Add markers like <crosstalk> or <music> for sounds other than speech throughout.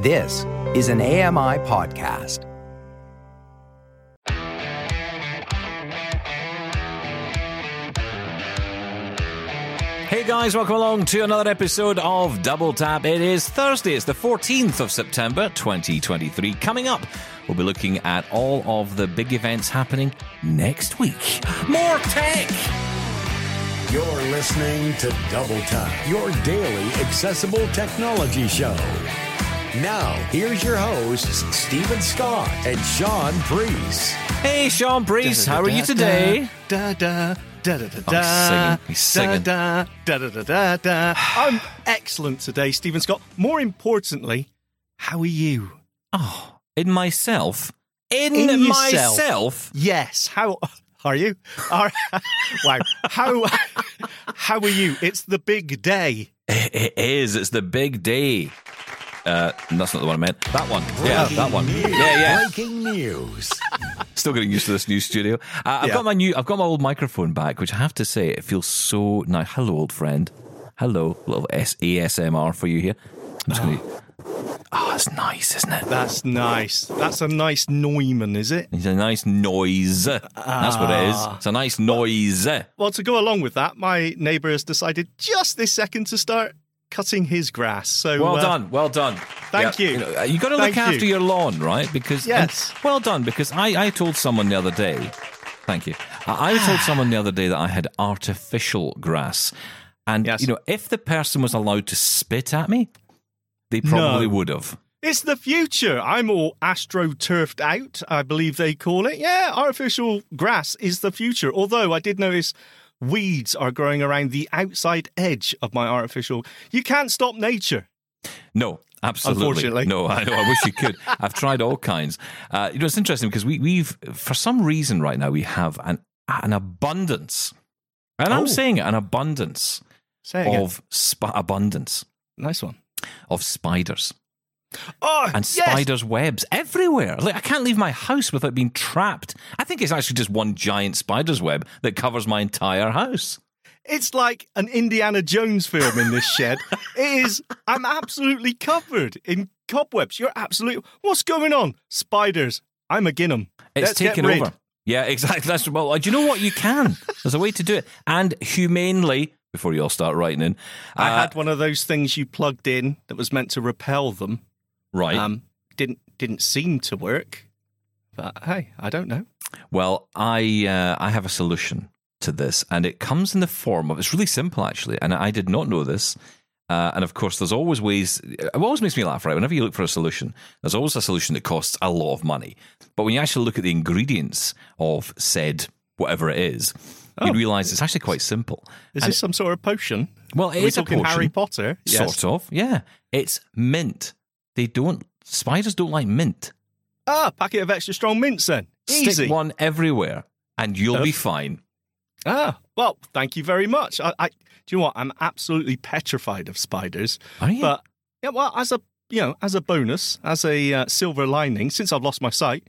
This is an AMI podcast. Hey guys, welcome along to another episode of Double Tap. It is Thursday, it's the 14th of September 2023. Coming up, we'll be looking at all of the big events happening next week. More tech! You're listening to Double Tap, your daily accessible technology show. Now, here's your hosts, Steven Scott and Shaun Preece. Hey Shaun Preece, how are you today? Da da da da da Oh, he's singing. He's singing. Da, da, da, da, da, da. I'm excellent today, Steven Scott. More importantly, how are you? Oh, in myself? In, In yourself. myself? Yes. How are you? Are, <laughs> wow. How <laughs> how are you? It's the big day. It it is, it's the big day. Uh, that's not the one I meant. That one. Yeah, that one. News. Yeah, yeah. Breaking news. Still getting used to this new studio. Uh, I've Yeah. got my new, I've got my old microphone back, which I have to say, it feels so nice. Hello, old friend. Hello, little S- ASMR for you here. I'm just going to. Oh, it's nice, isn't it? That's nice. That's a nice Neumann, is it? It's a nice noise. That's what it is. It's a nice noise. Well, to go along with that, my neighbour has decided just this second to start cutting his grass. So Well uh, done, well done. Thank you. know, you got to look Thank after you. your lawn, right? Because Yes. well done. Because I, I told someone the other day. Thank you. I, I told <sighs> someone the other day that I had artificial grass, and Yes. you know, if the person was allowed to spit at me, they probably No. would have. It's the future. I'm all astroturfed out, I believe they call it. Yeah, artificial grass is the future. Although I did notice weeds are growing around the outside edge of my artificial. You can't stop nature. No, absolutely. Unfortunately. No, I know. I wish you could. <laughs> I've tried all kinds. Uh, you know, it's interesting because we, we've, for some reason right now, we have an, an abundance. And I'm Oh. saying it, an abundance Say it again. of sp- abundance nice one. of spiders Oh, and yes! spiders' webs everywhere. Like I can't leave my house without being trapped. I think it's actually just one giant spider's web that covers my entire house. It's like an Indiana Jones film in this shed. <laughs> it is. I'm absolutely covered in cobwebs. You're absolutely. What's going on? Spiders. I'm a Ginham. It's Let's taken over. Yeah, exactly. That's well. Do you know what you can? There's a way to do it, and humanely. Before you all start writing in, I uh, had one of those things you plugged in that was meant to repel them. Right. Um, didn't didn't seem to work. But hey, I don't know. Well, I uh, I have a solution to this, and it comes in the form of it's really simple actually, and I did not know this. Uh, and of course, there's always ways. It always makes me laugh, right? Whenever you look for a solution, there's always a solution that costs a lot of money. But when you actually look at the ingredients of said whatever it is, you Oh. realise it's actually quite simple. Is And- this some sort of potion? well, it Are we a potion, Harry Potter? sort of. Yeah, it's mint. They don't. Spiders don't like mint. Ah, packet of extra strong mints then. Stick one everywhere, and you'll be fine. Ah, well, thank you very much. I, I do you know what? I'm absolutely petrified of spiders. Are you? But yeah, well, as a you know, as a bonus, as a uh, silver lining, since I've lost my sight,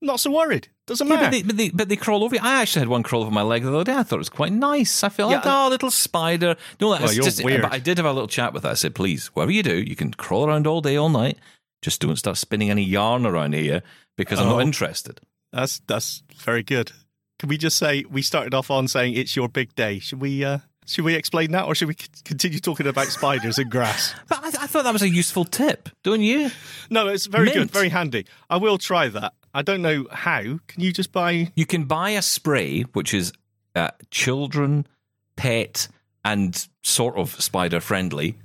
not so worried. Doesn't Yeah, matter. but they, but, they, but they crawl over you. I actually had one crawl over my leg the other day. I thought it was quite nice. I like, Yeah. oh, little spider. No, Well, you're just, weird. But I did have a little chat with her. I said, please, whatever you do, you can crawl around all day, all night. Just don't start spinning any yarn around here because I'm Oh. not interested. That's that's very good. Can we just say we started off on saying it's your big day? Should we uh, should we explain that, or should we continue talking about spiders and grass? <laughs> But I, I thought that was a useful tip, don't you? No, it's very Mint. good, very handy. I will try that. I don't know how. Can you just buy? You can buy a spray which is uh, children, pet, and sort of spider friendly.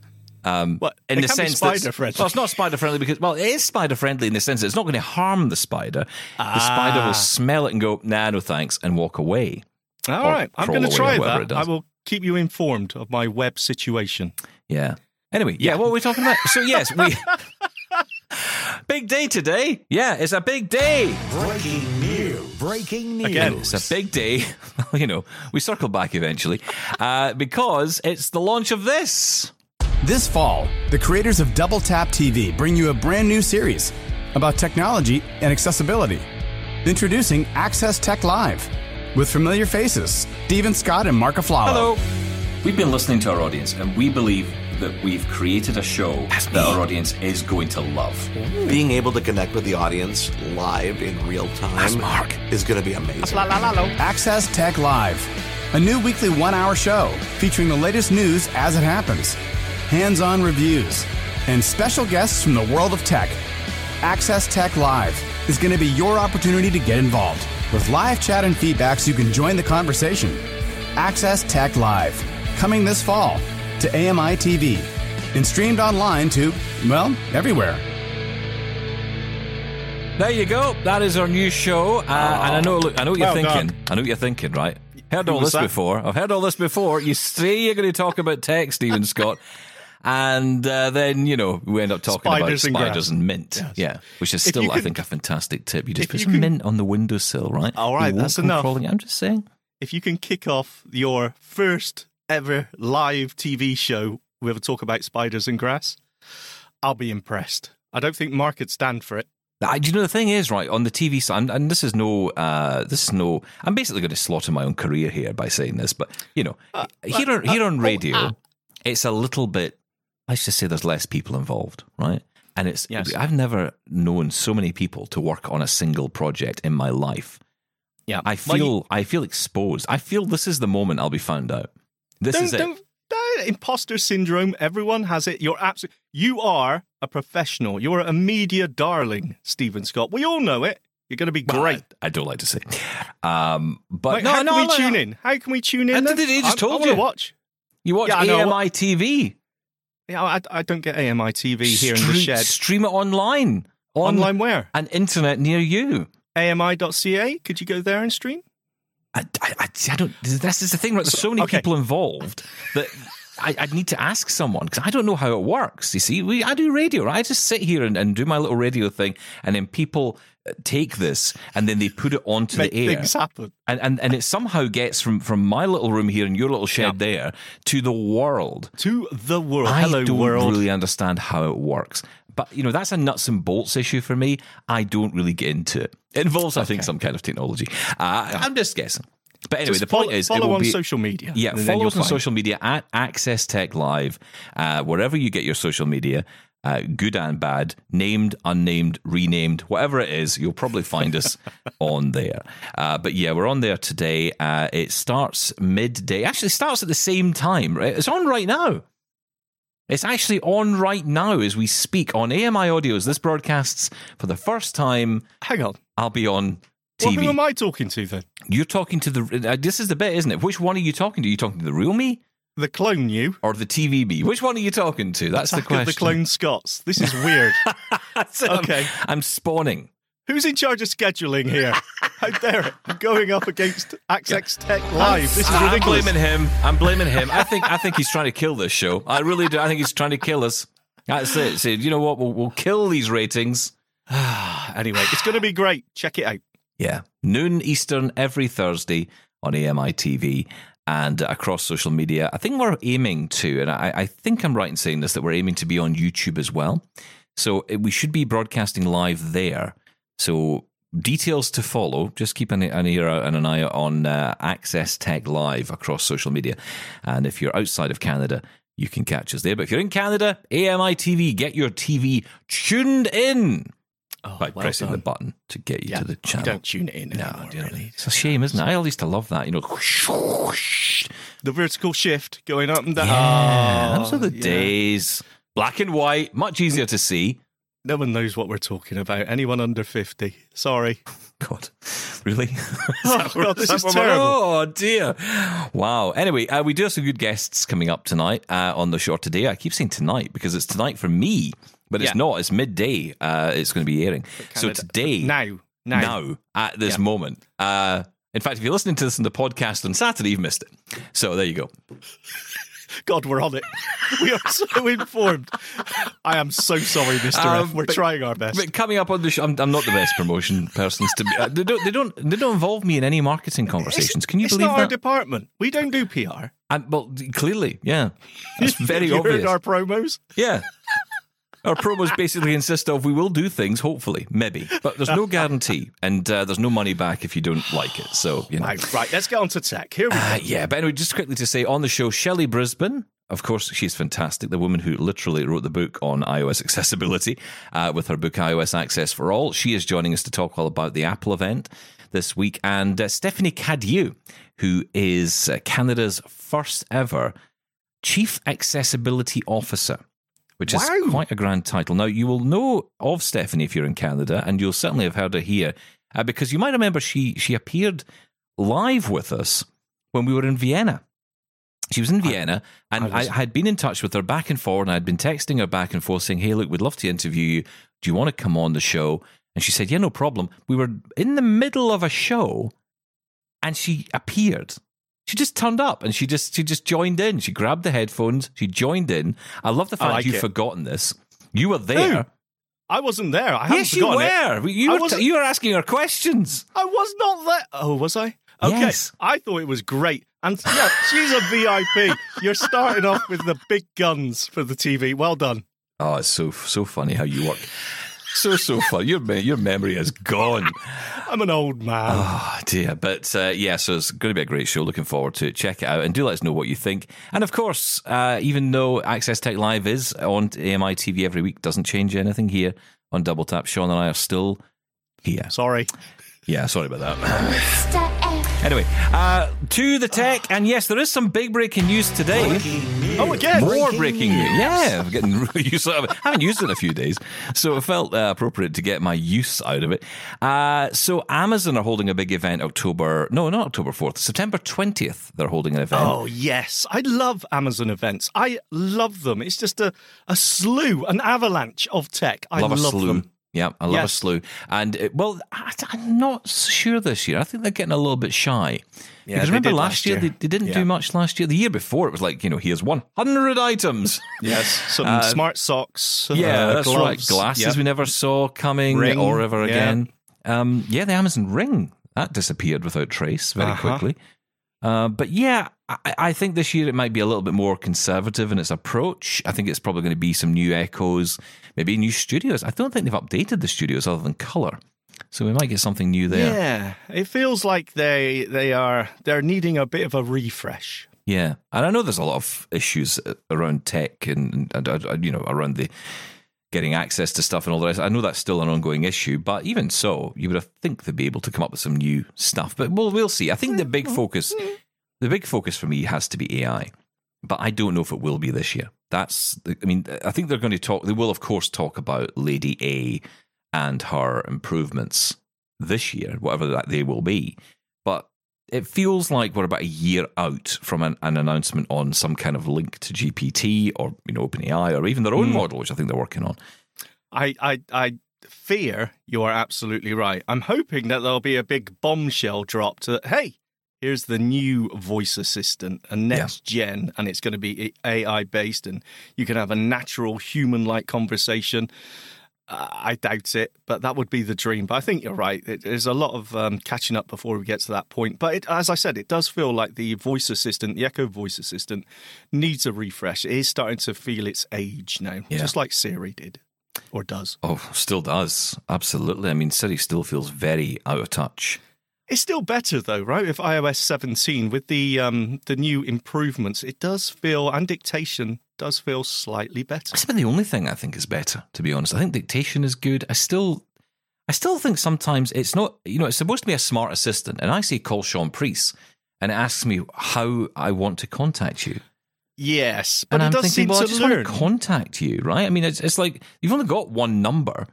Um, What? in It the sense that spider-friendly. well, it's not spider friendly because well, it is spider friendly in the sense that it's not going to harm the spider. The spider Ah. will smell it and go, "Nah, no thanks," and walk away. All right, I'm going to try that. I will keep you informed of my web situation. Yeah. Anyway, yeah, what were we talking about? So yes, we <laughs> <laughs> big day today. Yeah, it's a big day. Breaking news. Breaking news. Again, It's a big day. <laughs> you know, we circle back eventually uh, because it's the launch of this. This fall, the creators of Double Tap TV bring you a brand new series about technology and accessibility. Introducing Access Tech Live with familiar faces Steven Scott and Mark Aflalo. Hello. We've been listening to our audience, and we believe that we've created a show that our audience is going to love. Being able to connect with the audience live in real time Mark. is going to be amazing. Access Tech Live, a new weekly one hour show featuring the latest news as it happens, hands on reviews, and special guests from the world of tech. Access Tech Live is going to be your opportunity to get involved. With live chat and feedback so you can join the conversation. Access Tech Live, coming this fall to AMI TV and streamed online to, well, everywhere. There you go. That is our new show. Uh, and I know, look, I know what you're Well thinking. done. I know what you're thinking, right? Heard all this that? before. I've heard all this before. You say you're going to talk about tech, Steven Scott. <laughs> And uh, then, you know, we end up talking Spiders and about spiders grass. and mint. Yeah. Which is still, you I can- think, a fantastic tip. You just put you some can- mint on the windowsill, right? All right, that's enough. Crawling. I'm just saying. if you can kick off your first ever live TV show with a talk about spiders and grass, I'll be impressed. I don't think Mark could stand for it. I, do you know the thing is right on the TV side, and, and this is no, uh, this is no. I'm basically going to slaughter my own career here by saying this, but you know, uh, here on uh, here on oh, radio, uh. it's a little bit. Let's just say there's less people involved, right? And it's Yes. I've never known so many people to work on a single project in my life. Yeah, I feel I feel exposed. I feel this is the moment I'll be found out. This don't, is it. don't, imposter syndrome. Everyone has it. You're absolutely. You are a professional. You're a media darling, Steven Scott. We all know it. You're going to be Well, great. I, I don't like to say, um, but Wait, no, how no. can we no, tune no. in? How can we tune in? I he just I- told I you. watch. You watch Yeah, AMI TV. Yeah, I, I don't get AMI TV here in the shed. Stream it online. On Online where? An internet near you. AMI.ca. Could you go there and stream? I, I, I, don't. This is the thing, right? There's so many okay. people involved that I, I need to ask someone because I don't know how it works. You see, we, I do radio, right? I just sit here and, and do my little radio thing, and then people uh, take this and then they put it onto Make the air. things happen. And, and and it somehow gets from, from my little room here and your little shed there to the world. To the world. I Hello, don't world. really understand how it works. But you know, that's a nuts and bolts issue for me. I don't really get into it. It involves, I think, some kind of technology. Uh, I'm just guessing. But anyway, Just the point follow, is, follow it will on be, social media. Yeah, follow us on social media at Access Tech Live, uh, wherever you get your social media, uh, good and bad, named, unnamed, renamed, whatever it is, you'll probably find us <laughs> on there. Uh, but yeah, we're on there today. Uh, it starts midday. Actually, starts at the same time. Right? It's on right now. It's actually on right now as we speak on AMI Audios. This broadcasts for the first time. Hang on. I'll be on Well, TV. who am I talking to then? You're talking to the. Uh, this is the bit, isn't it? Which one are you talking to? Are you talking to the real me The clone you. or the TVB? Which one are you talking to? That's the Attack question. of the clone Scots. This is weird. That's it. I'm- Okay. I'm, spawning. Who's in charge of scheduling here? How dare it? I'm going up against Access Tech Live. This is I'm ridiculous. blaming him. I'm blaming him. I think. I think he's trying to kill this show. I really do. I think he's trying to kill us. That's it. So, you know what? We'll, we'll kill these ratings. <sighs> anyway, it's going to be great. Check it out. Yeah. Noon Eastern every Thursday on AMI TV and across social media. I think we're aiming to, and I, I think I'm right in saying this, that we're aiming to be on YouTube as well. So uh, we should be broadcasting live there. So details to follow. Just keep an, an ear out and an eye out on uh, Access Tech Live across social media. And if you're outside of Canada, you can catch us there. But if you're in Canada, AMI TV, get your TV tuned in Oh, by well pressing the button to get you Yeah, to the you channel. don't tune it in No, anymore, do really. It's a shame, isn't it? I used to love that. You know, whoosh, <laughs> whoosh. The vertical shift going up and down. yeah, Oh, those are the yeah. days. Black and white, much easier to see. No one knows what we're talking about. Anyone under 50. Sorry. God, really? Oh, God, this is Is that what- terrible. Oh dear! Wow. Anyway, uh, we do have some good guests coming up tonight uh, on the show today. I keep saying tonight because it's tonight for me, but it's Yeah. not. It's midday. Uh, it's going to be airing. So today, Now. Now. now at this Yeah. moment. Uh, in fact, if you're listening to this on the podcast on Saturday, you've missed it. So there you go. God, we're on it. We are so informed. I am so sorry, Mr. Um, F. We're but- trying our best. But coming up on the show, I'm, I'm not the best promotion persons to be. Uh, they don't. They don't. They don't involve me in any marketing conversations. Can you it's believe not our department. We don't do PR. And, well, clearly, yeah, It's <laughs> very you obvious. our promos? Yeah. Our promos basically consist of we will do things, hopefully, maybe, but there's no guarantee, and uh, there's no money back if you don't like it. So you know, Right, right. Let's get on to tech. Here we go. Uh, yeah, but anyway, just quickly to say on the show, Shelley Brisbane of course, she's fantastic. The woman who literally wrote the book on iOS accessibility uh, with her book iOS Access for All. She is joining us to talk all about the Apple event this week. And uh, Stephanie Cadieux, who is uh, Canada's first ever Chief Accessibility Officer which is quite a grand title. Now, you will know of Stephanie if you're in Canada, and you'll certainly have heard her here, uh, because you might remember she she appeared live with us when we were in Vienna. She was in Vienna, and I, was- had been in touch with her back and forth, and I'd been texting her back and forth saying, "Hey, look, we'd love to interview you. Do you want to come on the show?" And she said, "Yeah, no problem." We were in the middle of a show, and she appeared. She just turned up and she just she just joined in. She grabbed the headphones. She joined in. I love the fact like you've it. forgotten this. You were there. I wasn't there. I yes, you forgotten it. were. You I were, wasn't- you were asking her questions. I was not there. Oh, was I? Okay. Yes. I thought it was great. And yeah, she's a VIP. You're starting off with the big guns for the TV. Well done. Oh, it's so so funny how you work. So so far. Your your memory is gone. <laughs> I'm an old man. Oh dear, but uh, yeah, so it's going to be a great show. Looking forward to it. Check it out and do let us know what you think. And of course, uh, even though Access Tech Live is on AMI TV every week, doesn't change anything here on Double Tap. Shaun and I are still here. Sorry. Yeah, sorry about that. Anyway, uh, to the tech, and yes, there is some big breaking news today. Oh, again. More breaking news. Yeah, I'm getting <laughs> used to it. I haven't used it in a few days, so it felt uh, appropriate to get my use out of it. Uh, so Amazon are holding a big event October, no, not October 4th, September 20th. They're holding an event. Oh, yes. I love Amazon events. I love them. It's just a, a slew, an avalanche of tech. I love a love slew. them. Yeah, I love a slew. And uh, well, I, I'm not sure this year. I think they're getting a little bit shy. Yeah, because remember last year, year. they, they didn't Yeah. do much last year. The year before it was like you know here's 100 items. <laughs> Yes. Some Uh, smart socks. Yeah, uh, that's right. Glasses Yep. we never saw coming Ring, or ever yeah. again. Um, yeah, the Amazon Ring that disappeared without trace very Uh-huh. quickly. Uh, but yeah, I, I think this year it might be a little bit more conservative in its approach. I think it's probably going to be some new echoes, maybe new studios. I don't think they've updated the studios other than color, so we might get something new there. Yeah, it feels like they they are they're needing a bit of a refresh. Yeah, and I know there's a lot of issues around tech and, and, uh, you know around the getting access to stuff and all the rest. I know that's still an ongoing issue, but even so, you would have think they'd be able to come up with some new stuff. But we'll we'll see. I think the big focus, the big focus for me has to be AI, but I don't know if it will be this year. That's the- I mean I think they're going to talk. They will of course talk about Lady A and her improvements this year, whatever that they will be. But it feels like we're about a year out from an, an announcement on some kind of link to GPT or you know OpenAI or even their own Mm. model, which I think they're working on. I I I fear you are absolutely right. I'm hoping that there'll be a big bombshell dropped that hey, here's the new voice assistant, a next gen, and it's going to be AI based, and you can have a natural human like conversation. Uh, I doubt it, but that would be the dream. But I think you're right. It, there's a lot of um, catching up before we get to that point. But it, as I said, it does feel like the voice assistant, the Echo voice assistant, needs a refresh. It is starting to feel its age now, Yeah. just like Siri did, or does. Oh, still does absolutely. I mean, Siri still feels very out of touch. It's still better though, right? With iOS 17, with the um, the new improvements, it does feel and dictation does feel slightly better. That's been the only thing I think is better, to be honest. I think dictation is good. I still, I still think sometimes it's not. You know, it's supposed to be a smart assistant, and I say call Shaun Preece, and it asks me how I want to contact you. Yes, but and it I'm does thinking, seem well, I to just learn. want to contact you, right? I mean, it's it's like you've only got one number,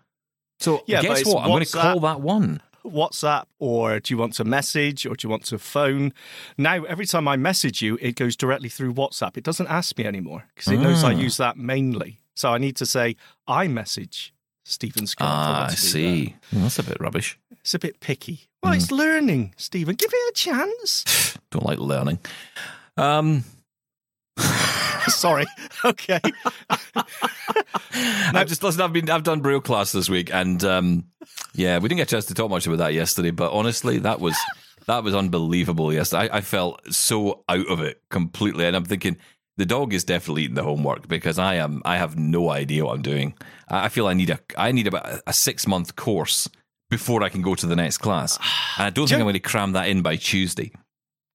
so Yeah, guess what? I'm going to call that one. WhatsApp, or do you want to message, or do you want to phone? Now, every time I message you, it goes directly through WhatsApp. It doesn't ask me anymore because it knows I Ah. use that mainly. So I need to say I message Steven Scott. Ah, I see. Well, that's a bit rubbish. It's a bit picky. Well, Hmm. it's learning, Steven. Give it a chance. <sighs> Don't like learning. Um, <laughs> <laughs> Sorry. Okay. <laughs> I just listen. I've been I've done Braille class this week, and um, yeah, we didn't get a chance to talk much about that yesterday. But honestly, that was that was unbelievable. Yesterday, I, I felt so out of it completely, and I'm thinking the dog is definitely eating the homework because I am. I have no idea what I'm doing. I I feel I need a I need about a six month course before I can go to the next class, and I don't think I'm going to cram that in by Tuesday.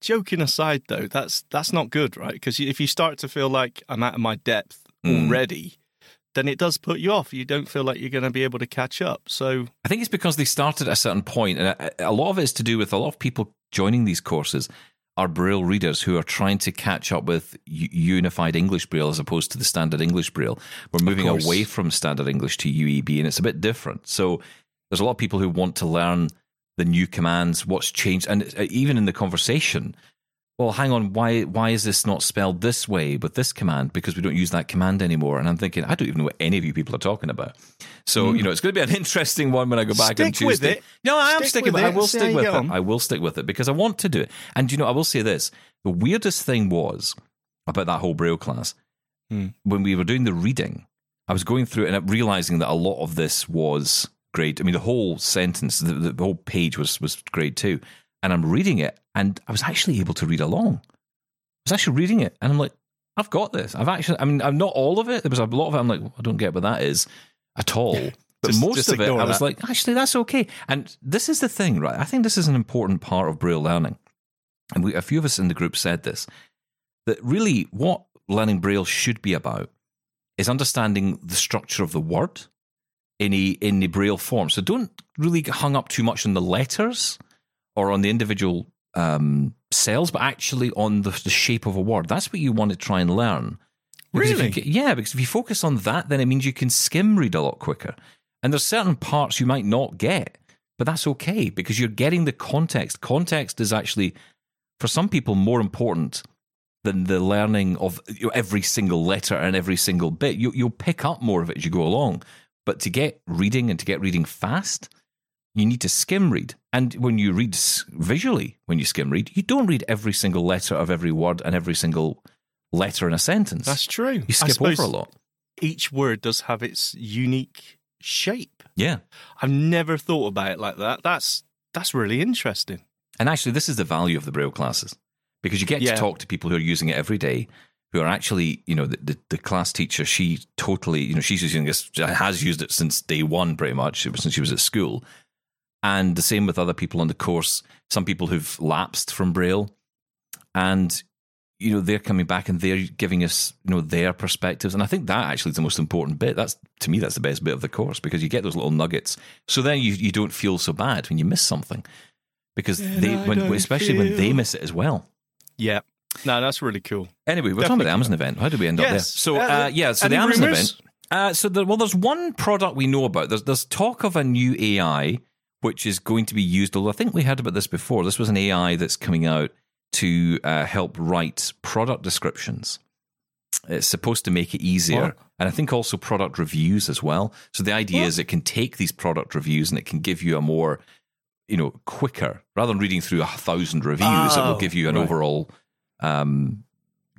Joking aside, though, that's that's not good, right? Because if you start to feel like I'm out of my depth Mm. already, then it does put you off. You don't feel like you're going to be able to catch up. So I think it's because they started at a certain point, and a, a lot of it is to do with a lot of people joining these courses are Braille readers who are trying to catch up with U- Unified English Braille as opposed to the Standard English Braille. We're moving away from Standard English to UEB, and it's a bit different. So there's a lot of people who want to learn the new commands, what's changed, and uh, even in the conversation. Well, hang on, why why is this not spelled this way with this command? Because we don't use that command anymore. And I'm thinking, I don't even know what any of you people are talking about. So, you know, it's going to be an <laughs> interesting one when I go back on. Stick with Tuesday. it. No, I am Stick sticking with with it. I will See stick with it. on. I will stick with it because I want to do it. And you know, I will say this: the weirdest thing was about that whole Braille class Hmm. when we were doing the reading. I was going through it and realizing that a lot of this was grade. I mean, the whole sentence, the, the whole page was was grade two, and I'm reading it, and I was actually able to read along. I was actually reading it, and I'm like, I've got this. I've actually, I mean, I'm not all of it. There was a lot of it. I'm like, I don't get what that is at all. <laughs> But Just- most just of it, I was that. like, actually, that's okay. And this is the thing, right? I think this is an important part of Braille learning. And we, a few of us in the group said this that really what learning Braille should be about is understanding the structure of the word in a, in the Braille form. So don't really get hung up too much on the letters or on the individual um, cells, but actually on the, the shape of a word. That's what you want to try and learn. Because if you Really? yeah, because if you focus on that, then it means you can skim read a lot quicker. And there's certain parts you might not get, but that's okay because you're getting the context. Context is actually, for some people, more important than the learning of every single letter and every single bit. You, you'll pick up more of it as you go along. But to get reading and to get reading fast, you need to skim read. And when you read visually, when you skim read, you don't read every single letter of every word and every single letter in a sentence. that's true. you skip over a lot. Each word does have its unique shape. Yeah. I've never thought about it like that. That's that's really interesting. And actually, this is the value of the Braille classes because you get Yeah. to talk to people who are using it every day, who are actually, you know, the, the, the class teacher, she totally, you know, she's using this, has used it since day one, pretty much, since she was at school. And the same with other people on the course, some people who've lapsed from Braille. And, you know, they're coming back and they're giving us, you know, their perspectives. And I think that actually is the most important bit. That's, to me, that's the best bit of the course because you get those little nuggets. So then you, you don't feel so bad when you miss something because they, when, don't especially when they miss it as well. Yeah. No, that's really cool. Anyway, we're talking about the Definitely. Amazon event. How did we end up there? So, Uh, uh, yeah, so any the Amazon rumours? event. Uh, so, there, well, there's one product we know about. There's, there's talk of a new AI which is going to be used. Although I think we heard about this before. This was an AI that's coming out to uh, help write product descriptions. It's supposed to make it easier, What? and I think also product reviews as well. So the idea is it can take these product reviews and it can give you a more, you know, quicker rather than reading through a thousand reviews. it will Oh, give you an right. overall um,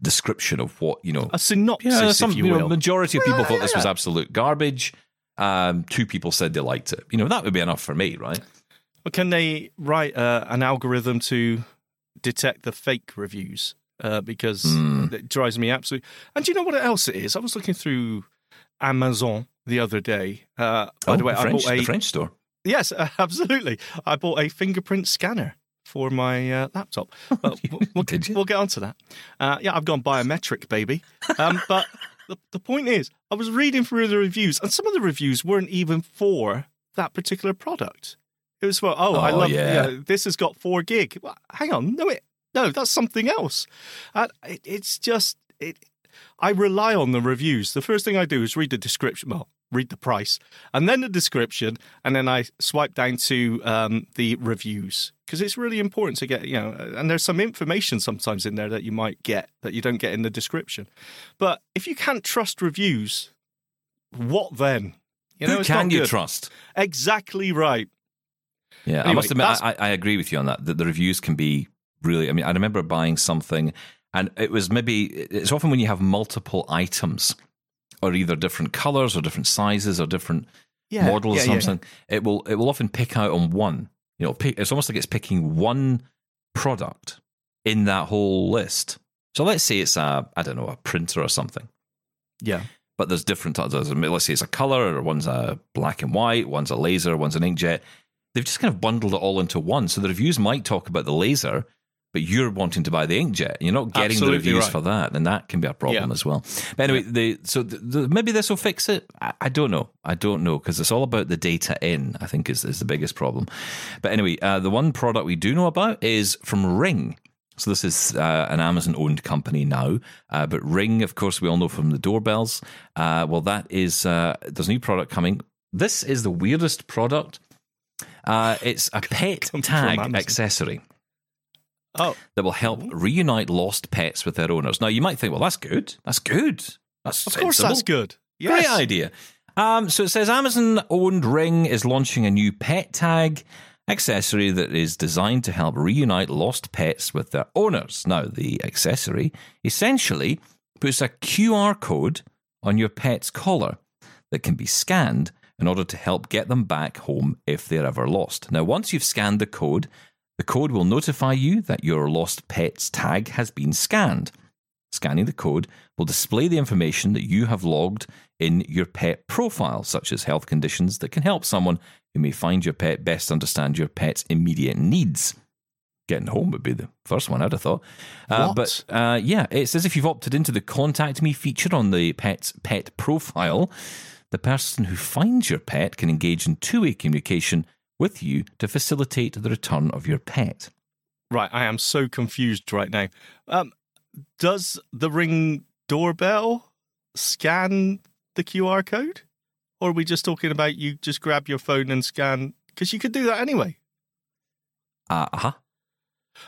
description of what you know A synopsis, yeah, some if you you know, will. majority of people thought this was absolute garbage. Um, two people said they liked it. You know, that would be enough for me, right? But can they write uh, an algorithm to detect the fake reviews? Uh, because Hmm. it drives me absolutely. And do you know what else it is? I was looking through Amazon the other day. Uh, by oh, the way, the I French, bought a the French store. yes, uh, <laughs> absolutely. I bought a fingerprint scanner for my uh, laptop. <laughs> But we'll, we'll, we'll get onto that. Uh, yeah, I've gone biometric, baby. Um, <laughs> but the, the point is, I was reading through the reviews, and some of the reviews weren't even for that particular product. It was for, oh, I Oh, love, yeah. this has got four gig. Well, hang on, no, it, no, that's something else. And it, it's just, it. I rely on the reviews. The first thing I do is read the description. Well, read the price, and then the description, and then I swipe down to um, the reviews because it's really important to get you know. And there's some information sometimes in there that you might get that you don't get in the description. But if you can't trust reviews, what then? You know, Who can you trust? Exactly right. Yeah, I must admit, I, I agree with you on that. That the reviews can be really. I mean, I remember buying something, and it was maybe. It's often when you have multiple items, or either different colors, or different sizes, or different Yeah, models, yeah, or yeah. something. It will. It will often pick out on one. You know, pick, it's almost like it's picking one product in that whole list. So let's say it's a, I don't know, a printer or something. Yeah. but there's different uh, others. Mean, Let's say it's a color, or one's a black and white, one's a laser, one's an inkjet. They've just kind of bundled it all into one. So the reviews might talk about the laser, but you're wanting to buy the inkjet. You're not getting Absolutely the reviews right. for that, and that can be a problem Yeah. as well. But anyway, the, so the, the, maybe this will fix it. I, I don't know. I don't know because it's all about the data in. I think is is the biggest problem. But anyway, uh, the one product we do know about is from Ring. So this is uh, an Amazon-owned company now, uh, but Ring, of course, we all know from the doorbells. Uh, well, that is uh, there's a new product coming. This is the weirdest product. Uh, it's a <laughs> pet tag accessory Oh, that will help reunite lost pets with their owners. Now, you might think, well, that's good. That's good. That's of course sensible. that's good. Great idea. Um, so it says Amazon owned Ring is launching a new pet tag accessory that is designed to help reunite lost pets with their owners. Now, the accessory essentially puts a QR code on your pet's collar that can be scanned in order to help get them back home if they're ever lost. Now, once you've scanned the code, the code will notify you that your lost pet's tag has been scanned. Scanning the code will display the information that you have logged in your pet profile, such as health conditions that can help someone who may find your pet best understand your pet's immediate needs. Getting home would be the first one I'd have thought. Uh, but uh, yeah, it says if you've opted into the Contact Me feature on the pet's pet profile, the person who finds your pet can engage in two way communication with you to facilitate the return of your pet. Right, I am so confused right now. Um, does the ring doorbell scan the QR code, or are we just talking about you just grab your phone and scan? Because you could do that anyway. Uh huh.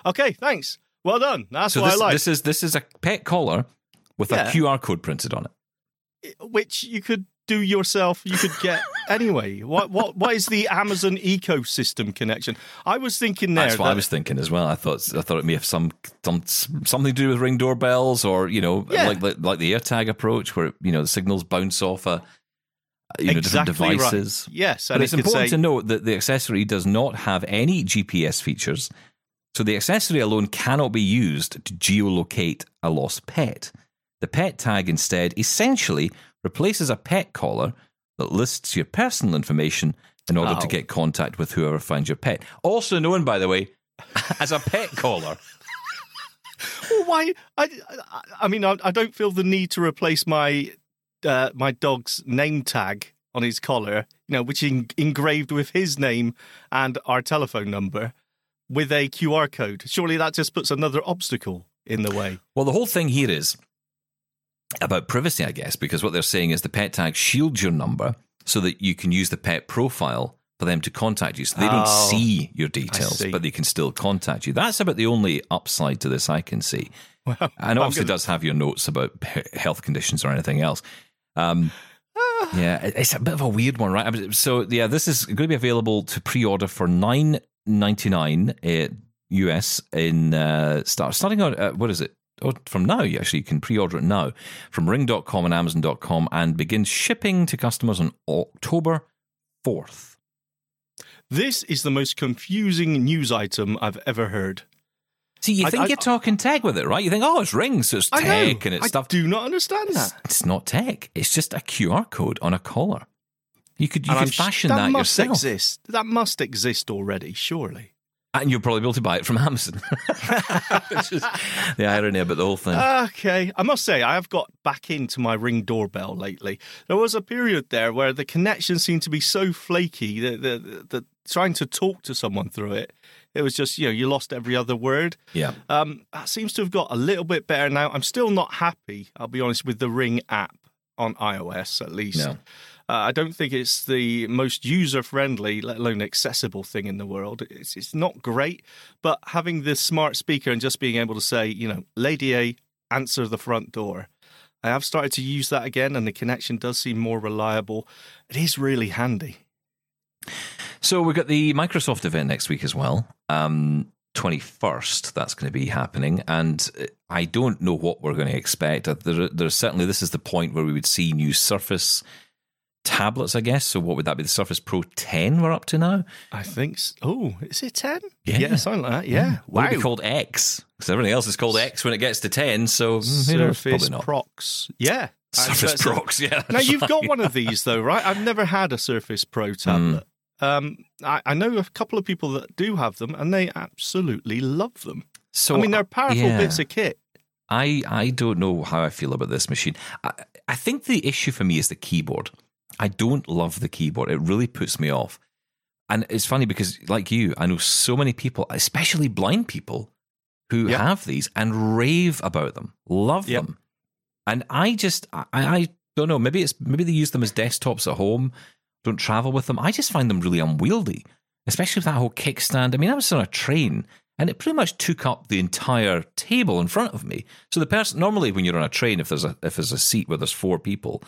Okay, thanks. Well done. That's So what this, I like. this is this is a pet collar with Yeah. a QR code printed on it. Which you could do yourself. You could get <laughs> anyway. What what what is the Amazon ecosystem connection? I was thinking there. That's what I was thinking as well. I thought I thought it may have some, some something to do with ring doorbells, or you know, Yeah. like, like like the AirTag approach, where you know the signals bounce off a you know different exactly right. devices. Yes, But and it's it important say, to note that the accessory does not have any GPS features, so the accessory alone cannot be used to geolocate a lost pet. The pet tag instead essentially replaces a pet collar that lists your personal information in order to Oh. get contact with whoever finds your pet. Also known, by the way, <laughs> as a pet collar. Well, why? I, I, I mean, I, I don't feel the need to replace my uh, my dog's name tag on his collar, you know, which is en- engraved with his name and our telephone number, with a QR code. Surely that just puts another obstacle in the way. Well, the whole thing here is about privacy, I guess, because what they're saying is the pet tag shields your number so that you can use the pet profile for them to contact you. So they don't Oh, see your details, see. but they can still contact you. That's about the only upside to this I can see. Well, And obviously, gonna- does have your notes about <laughs> health conditions or anything else. Um, <sighs> yeah, it's a bit of a weird one, right? So, yeah, this is going to be available to pre-order for nine ninety nine uh, US in uh, start starting on uh, what is it? Oh, from now, you actually can pre-order it now from Ring.com and Amazon.com and begin shipping to customers on October fourth. This is the most confusing news item I've ever heard. See, you I- think I- you're talking tech with it, right? You think, oh, it's rings, so it's I know. tech and it's I stuff. do not understand It's, that. it's not tech. It's just a QR code on a collar. You could you And could I'm fashion that that, must yourself, exist. That must exist already, surely. And you'll probably be able to buy it from <laughs> Amazon. Just the irony about the whole thing. Okay, I must say I have got back into my ring doorbell lately. There was a period there where the connection seemed to be so flaky that, that, that trying to talk to someone through it, it was just you know you lost every other word. yeah, Um, that seems to have got a little bit better now. I'm still not happy. I'll be honest with the Ring app on iOS at least. No. Uh, I don't think it's the most user friendly, let alone accessible thing in the world. It's, it's not great, but having this smart speaker and just being able to say, you know, Lady A, answer the front door. I have started to use that again, and the connection does seem more reliable. It is really handy. So we've got the Microsoft event next week as well. Um, 21st, that's going to be happening. And I don't know what we're going to expect. Uh, There, there's certainly, this is the point where we would see new Surface tablets, I guess. So what would that be? The Surface Pro 10 we're up to now? I think. s Oh, is it ten? Yeah. yeah something like that. Yeah. Why would it be called X? Because everything else is called X when it gets to 10. So mm? Surface. Prox. Yeah. Surface Prox, yeah. Now you've got one of <laughs> these though, right? I've never had a Surface Pro tablet. Um, I, I know a couple of people that do have them, and they absolutely love them. So I mean, they're powerful yeah. bits of kit. I I don't know how I feel about this machine. I, I think the issue for me is the keyboard. I don't love the keyboard. It really puts me off. And it's funny because, like you, I know so many people, especially blind people, who Yep. have these and rave about them, love Yep. them. And I just, I, I don't know. Maybe it's maybe they use them as desktops at home. Don't travel with them. I just find them really unwieldy, especially with that whole kickstand. I mean, I was on a train and it pretty much took up the entire table in front of me. So the person normally when you're on a train, if there's a if there's a seat where there's four people,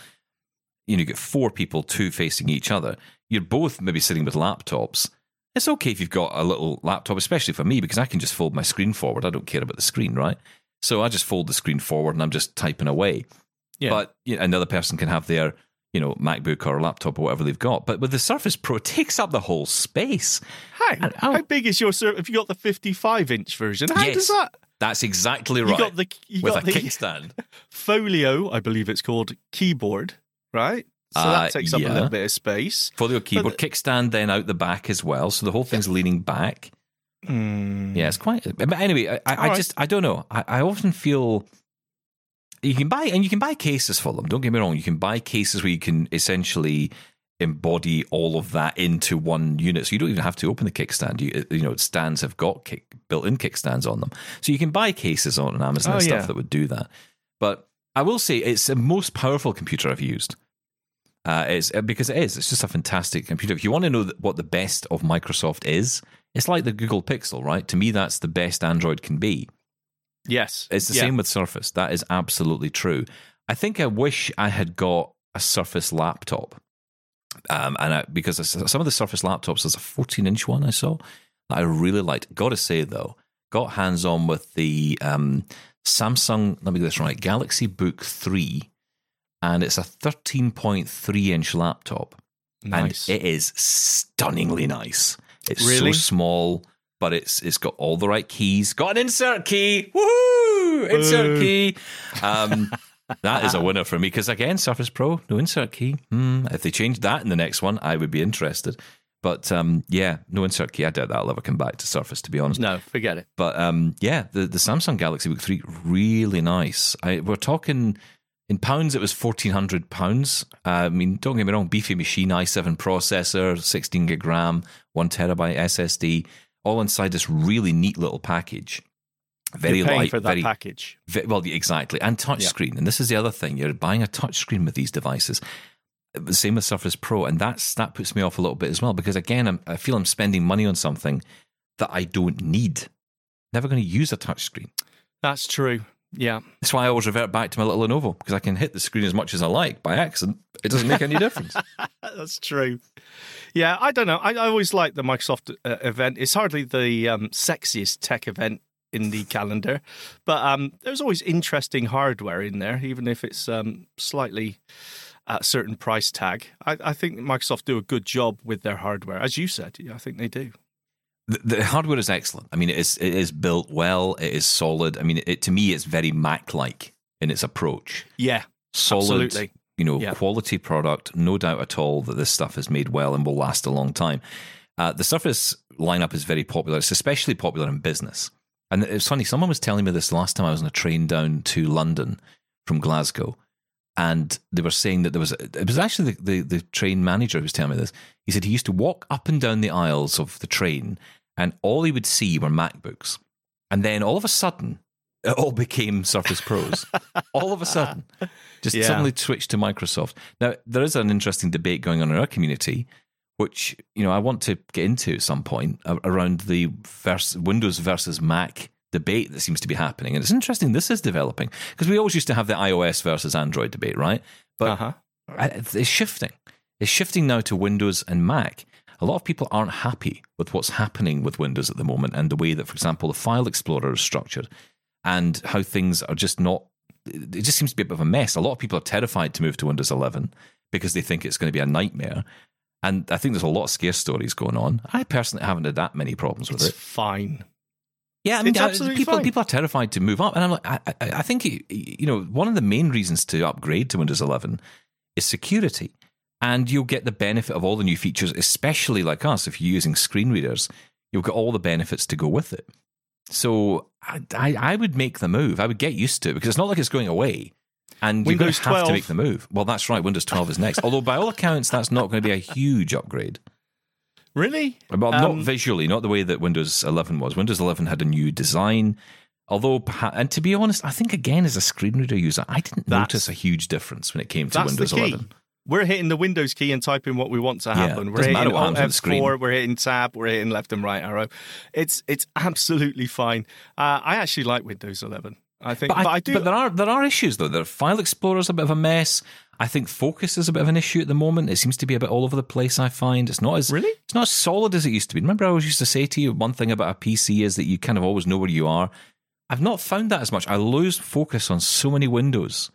you know, you get four people, two facing each other. You're both maybe sitting with laptops. It's okay if you've got a little laptop, especially for me, because I can just fold my screen forward. I don't care about the screen, right? So I just fold the screen forward and I'm just typing away. Yeah. But you know, another person can have their, you know, MacBook or laptop or whatever they've got. But with the Surface Pro, it takes up the whole space. How, how big is your server? Have you got the 55 inch version? How Yes. does that? That's exactly right. You got the you with got a the kickstand. <laughs> Folio, I believe it's called, keyboard, right? So Uh, that takes up a little bit of space. Folio keyboard, the- kickstand, then out the back as well. So the whole thing's leaning back. Mm. Yeah, it's quite. But anyway, I, I, I just I don't know. I, I often feel you can buy and you can buy cases for them. Don't get me wrong. You can buy cases where you can essentially embody all of that into one unit. So you don't even have to open the kickstand. You you know stands have got kick, built-in kickstands on them, so you can buy cases on Amazon Oh, and stuff yeah. that would do that. But I will say it's the most powerful computer I've used. Uh, it's uh, because it is. It's just a fantastic computer. If you want to know what the best of Microsoft is, it's like the Google Pixel, right? To me, that's the best Android can be. Yes. It's the Yeah. same with Surface. That is absolutely true. I think I wish I had got a Surface laptop, um, and I, because some of the Surface laptops, there's a 14 inch one I saw that I really liked. Got to say though, got hands on with the um, Samsung. Let me get this right. Galaxy Book Three, and it's a 13.3 inch laptop Nice. and it is stunningly nice. It's Really? so small, but it's it's got all the right keys. Got an insert key. Woohoo! Insert Boo. key. Um, that is a winner for me because again, Surface Pro, no insert key. Hmm, if they change that in the next one, I would be interested. But um, yeah, no insert key. I doubt that'll ever come back to Surface, to be honest. no, forget it. But um, yeah, the, the Samsung Galaxy Book 3, really nice. I, we're talking in pounds, it was £1,400. Uh, I mean, don't get me wrong, beefy machine, i7 processor, 16 gig RAM, one terabyte SSD, all inside this really neat little package. Very light, for that very package. Well, exactly, and touchscreen. And this is the other thing: you're buying a touchscreen with these devices. The same with Surface Pro, and that's that puts me off a little bit as well because again, I'm, I feel I'm spending money on something that I don't need. Never going to use a touchscreen. That's true. Yeah. That's why I always revert back to my little Lenovo because I can hit the screen as much as I like by accident. It doesn't make any difference. <laughs> That's true. Yeah, I don't know. I, I always like the Microsoft uh, event. It's hardly the um, sexiest tech event in the calendar, but um, there's always interesting hardware in there, even if it's um, slightly at a certain price tag. I, I think Microsoft do a good job with their hardware, as you said. Yeah, I think they do. The, the hardware is excellent. I mean, it is it is built well. It is solid. I mean, it, to me, it's very Mac-like in its approach. Yeah, solid, Absolutely. you know, Yeah. quality product. No doubt at all that this stuff is made well and will last a long time. Uh, the Surface lineup is very popular. It's especially popular in business. And it's funny. Someone was telling me this last time I was on a train down to London from Glasgow, and they were saying that there was it was actually the, the, the train manager who was telling me this. He said he used to walk up and down the aisles of the train, and all he would see were MacBooks, and then all of a sudden. It all <laughs> became Surface Pros. all of a sudden, just Yeah. suddenly switched to Microsoft. Now, there is an interesting debate going on in our community, which you know I want to get into at some point around the vers- Windows versus Mac debate that seems to be happening. And it's interesting this is developing because we always used to have the iOS versus Android debate, right? But uh huh. It's shifting. It's shifting now to Windows and Mac. A lot of people aren't happy with what's happening with Windows at the moment and the way that, for example, the File Explorer is structured and how things are just not. It just seems to be a bit of a mess. A lot of people are terrified to move to Windows 11 because they think it's going to be a nightmare. And I think there's a lot of scare stories going on. I personally haven't had that many problems with It's it. fine. Yeah, I mean, uh, absolutely people fine. people are terrified to move up, and I'm like, I, I, I think you know one of the main reasons to upgrade to Windows 11 is security, and you'll get the benefit of all the new features, especially like us. If you're using screen readers, you'll get all the benefits to go with it. So I, I, I would make the move. I would get used to it because it's not like it's going away. And you're going to have 12. to make the move. Well, that's right. Windows 12 is next. Although, by all accounts, that's not going to be a huge upgrade. Really? Well, not Um, visually, not the way that Windows 11 was. Windows 11 had a new design. Although, and to be honest, I think again as a screen reader user, I didn't notice a huge difference when it came to Windows 11. We're hitting the Windows key and typing what we want to Yeah, happen. we're hitting Alt on the screen. F4, we're hitting tab, we're hitting left and right arrow. It's it's absolutely fine. Uh, I actually like Windows 11. I think, but, I, do. But there are there are issues though. The File Explorer's a bit of a mess. I think Focus is a bit of an issue at the moment. It seems to be a bit all over the place. I find it's not as Really? it's not as solid as it used to be. Remember, I always used to say to you one thing about a PC is that you kind of always know where you are. I've not found that as much. I lose focus on so many windows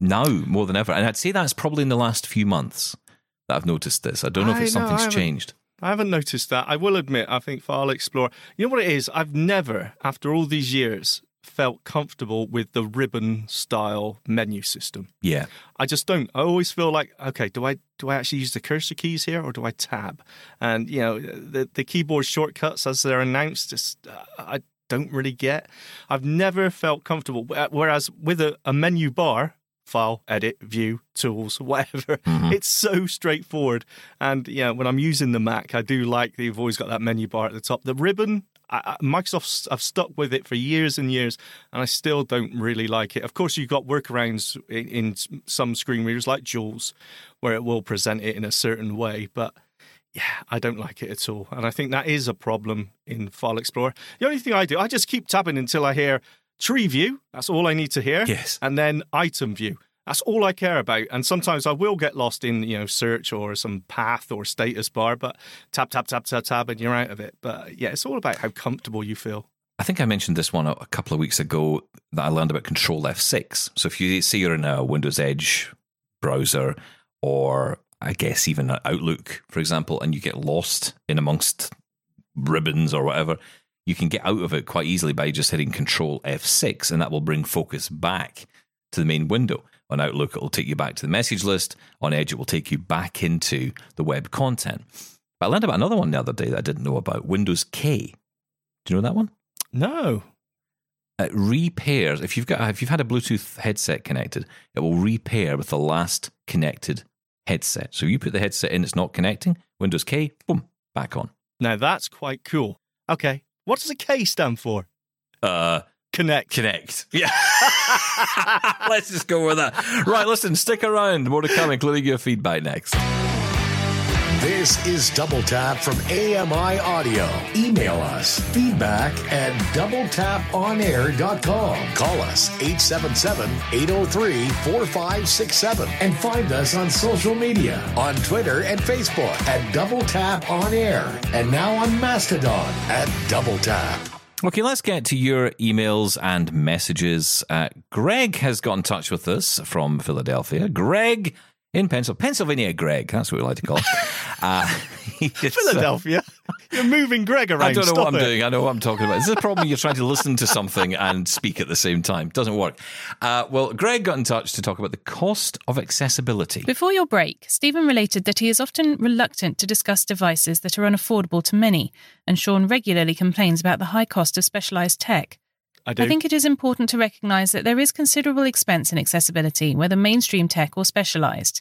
now more than ever, and I'd say that's probably in the last few months that I've noticed this. I don't know if I it's know, something's changed. I haven't noticed that. I will admit, I think File Explorer. You know what it is? I've never, after all these years, felt comfortable with the ribbon style menu system. Yeah, I just don't. I always feel like, okay, do I do I actually use the cursor keys here or do I tab? And you know, the the keyboard shortcuts as they're announced, just uh, I don't really get. I've never felt comfortable. Whereas with a, a menu bar, file, edit, view, tools, <laughs> whatever, mm-hmm. it's so straightforward. And yeah, when I'm using the Mac, I do like that you've always got that menu bar at the top. The ribbon. I, I- Microsoft's I've stuck with it for years and years, and I still don't really like it. Of course, you've got workarounds in, in some screen readers like JAWS, where it will present it in a certain way, but yeah, I don't like it at all. And I think that is a problem in File Explorer. The only thing I do, I just keep tabbing until I hear tree view. That's all I need to hear. Yes. And then item view. That's all I care about. And sometimes I will get lost in, you know, search or some path or status bar, but tap, tap, tap, tap, tap, and you're out of it. But yeah, it's all about how comfortable you feel. I think I mentioned this one a, couple of weeks ago that I learned about Control F6. So if you see you're in a Windows Edge browser or I guess even Outlook, for example, and you get lost in amongst ribbons or whatever, you can get out of it quite easily by just hitting Control F6, and that will bring focus back to the main window. On Outlook, it will take you back to the message list. On Edge, it will take you back into the web content. But I learned about another one the other day that I didn't know about Windows K. Do you know that one? No. it repairs if you've got if you've had a Bluetooth headset connected, it will repair with the last connected headset. So you put the headset in, it's not connecting. Windows K, boom, back on. Now that's quite cool. Okay. What does a K stand for? Uh, Connect. connect. Yeah. <laughs> Let's just go with that. Right, listen, stick around. More to come, including your feedback next. This is Double Tap from AMI Audio. Email us feedback at doubletaponair.com. Call us 877 803 4567 and find us on social media on Twitter and Facebook at Double Tap On Air and now on Mastodon at Double Tap. Okay, let's get to your emails and messages. Uh, Greg has got in touch with us from Philadelphia. Greg in Pencil- Pennsylvania, Greg. That's what we like to call it. <laughs> Uh, <laughs> he uh, Philadelphia. You're moving Greg around. I don't know Stop what I'm it. doing. I know what I'm talking about. This is a problem. You're trying to listen to something and speak at the same time. Doesn't work. Uh, well, Greg got in touch to talk about the cost of accessibility. Before your break, Steven related that he is often reluctant to discuss devices that are unaffordable to many, and Shaun regularly complains about the high cost of specialised tech. I do. I think it is important to recognise that there is considerable expense in accessibility, whether mainstream tech or specialised.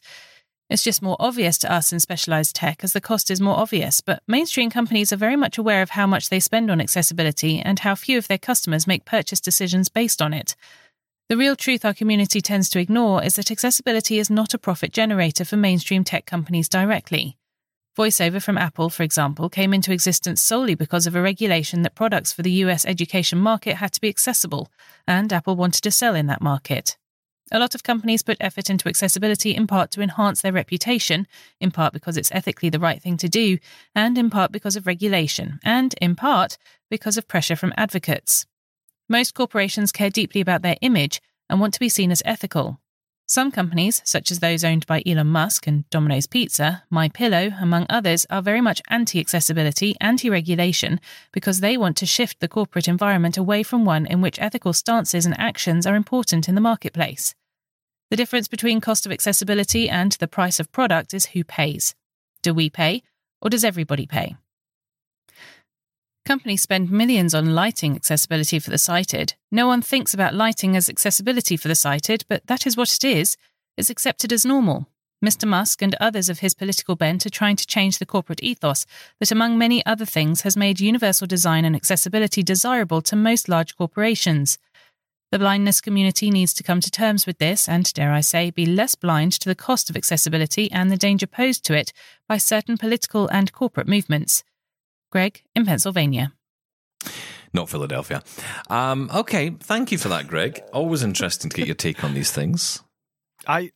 It's just more obvious to us in specialised tech as the cost is more obvious, but mainstream companies are very much aware of how much they spend on accessibility and how few of their customers make purchase decisions based on it. The real truth our community tends to ignore is that accessibility is not a profit generator for mainstream tech companies directly. VoiceOver from Apple, for example, came into existence solely because of a regulation that products for the US education market had to be accessible, and Apple wanted to sell in that market. A lot of companies put effort into accessibility in part to enhance their reputation, in part because it's ethically the right thing to do, and in part because of regulation, and in part because of pressure from advocates. Most corporations care deeply about their image and want to be seen as ethical. Some companies, such as those owned by Elon Musk and Domino's Pizza, My Pillow, among others, are very much anti-accessibility, anti-regulation because they want to shift the corporate environment away from one in which ethical stances and actions are important in the marketplace. The difference between cost of accessibility and the price of product is who pays. Do we pay, or does everybody pay? Companies spend millions on lighting accessibility for the sighted. No one thinks about lighting as accessibility for the sighted, but that is what it is. It's accepted as normal. Mr. Musk and others of his political bent are trying to change the corporate ethos that, among many other things, has made universal design and accessibility desirable to most large corporations. The blindness community needs to come to terms with this and, dare I say, be less blind to the cost of accessibility and the danger posed to it by certain political and corporate movements. Greg in Pennsylvania. Not Philadelphia. Um, okay, thank you for that, Greg. Always interesting to get your take on these things. I.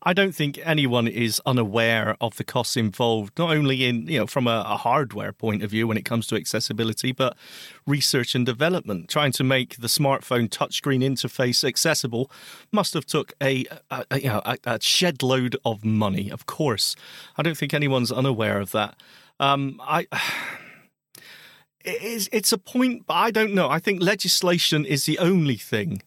I don't think anyone is unaware of the costs involved, not only in, you know, from a, a, hardware point of view when it comes to accessibility, but research and development. Trying to make the smartphone touchscreen interface accessible must have took a, a, a you know, a, shed load of money, of course. I don't think anyone's unaware of that. Um, I. <sighs> It's, it's a point, but I don't know. I think legislation is the only thing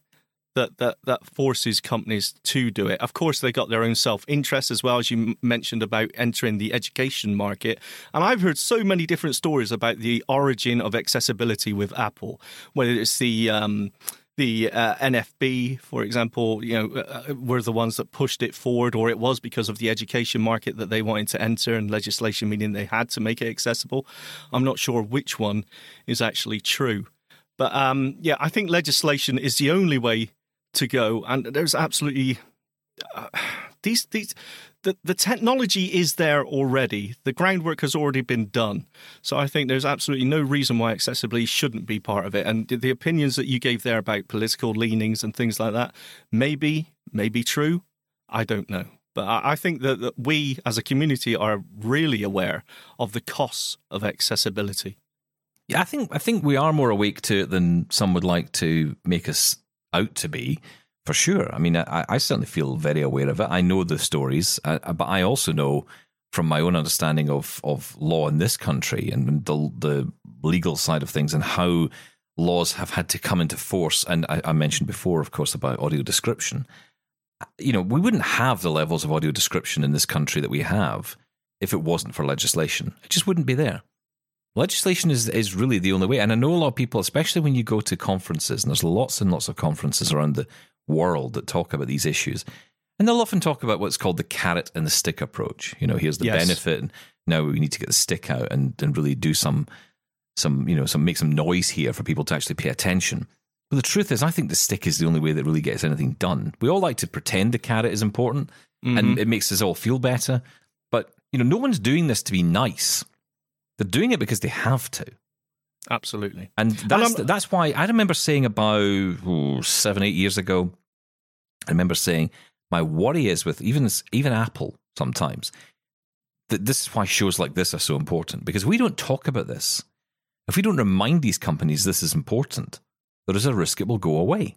that that that forces companies to do it. Of course, they got their own self interest as well as you mentioned about entering the education market. And I've heard so many different stories about the origin of accessibility with Apple, whether it's the um, the uh, NFB, for example, you know, uh, uh, were the ones that pushed it forward, or it was because of the education market that they wanted to enter and legislation meaning they had to make it accessible. I'm not sure which one is actually true. But um, yeah, I think legislation is the only way to go, and there's absolutely uh, these these the the technology is there already. The groundwork has already been done. So I think there's absolutely no reason why accessibility shouldn't be part of it. And the opinions that you gave there about political leanings and things like that, maybe maybe true. I don't know. But I think that, that we as a community are really aware of the costs of accessibility. Yeah, I think I think we are more awake to it than some would like to make us out to be, for sure. I mean, I, I certainly feel very aware of it. I know the stories, uh, uh, but I also know from my own understanding of, of law in this country and the, the legal side of things and how laws have had to come into force. And I, I mentioned before, of course, about audio description. You know, we wouldn't have the levels of audio description in this country that we have if it wasn't for legislation. It just wouldn't be there. Legislation is, is really the only way. And I know a lot of people, especially when you go to conferences, and there's lots and lots of conferences around the world that talk about these issues. And they'll often talk about what's called the carrot and the stick approach. You know, here's the yes. benefit, and now we need to get the stick out and, and really do some, some, you know, some make some noise here for people to actually pay attention. But the truth is, I think the stick is the only way that really gets anything done. We all like to pretend the carrot is important, mm-hmm. and it makes us all feel better. But you know, no one's doing this to be nice. They're doing it because they have to. Absolutely. And that's and that's why I remember saying about seven, eight years ago, I remember saying my worry is with even even Apple sometimes that this is why shows like this are so important because we don't talk about this. If we don't remind these companies this is important, there is a risk it will go away.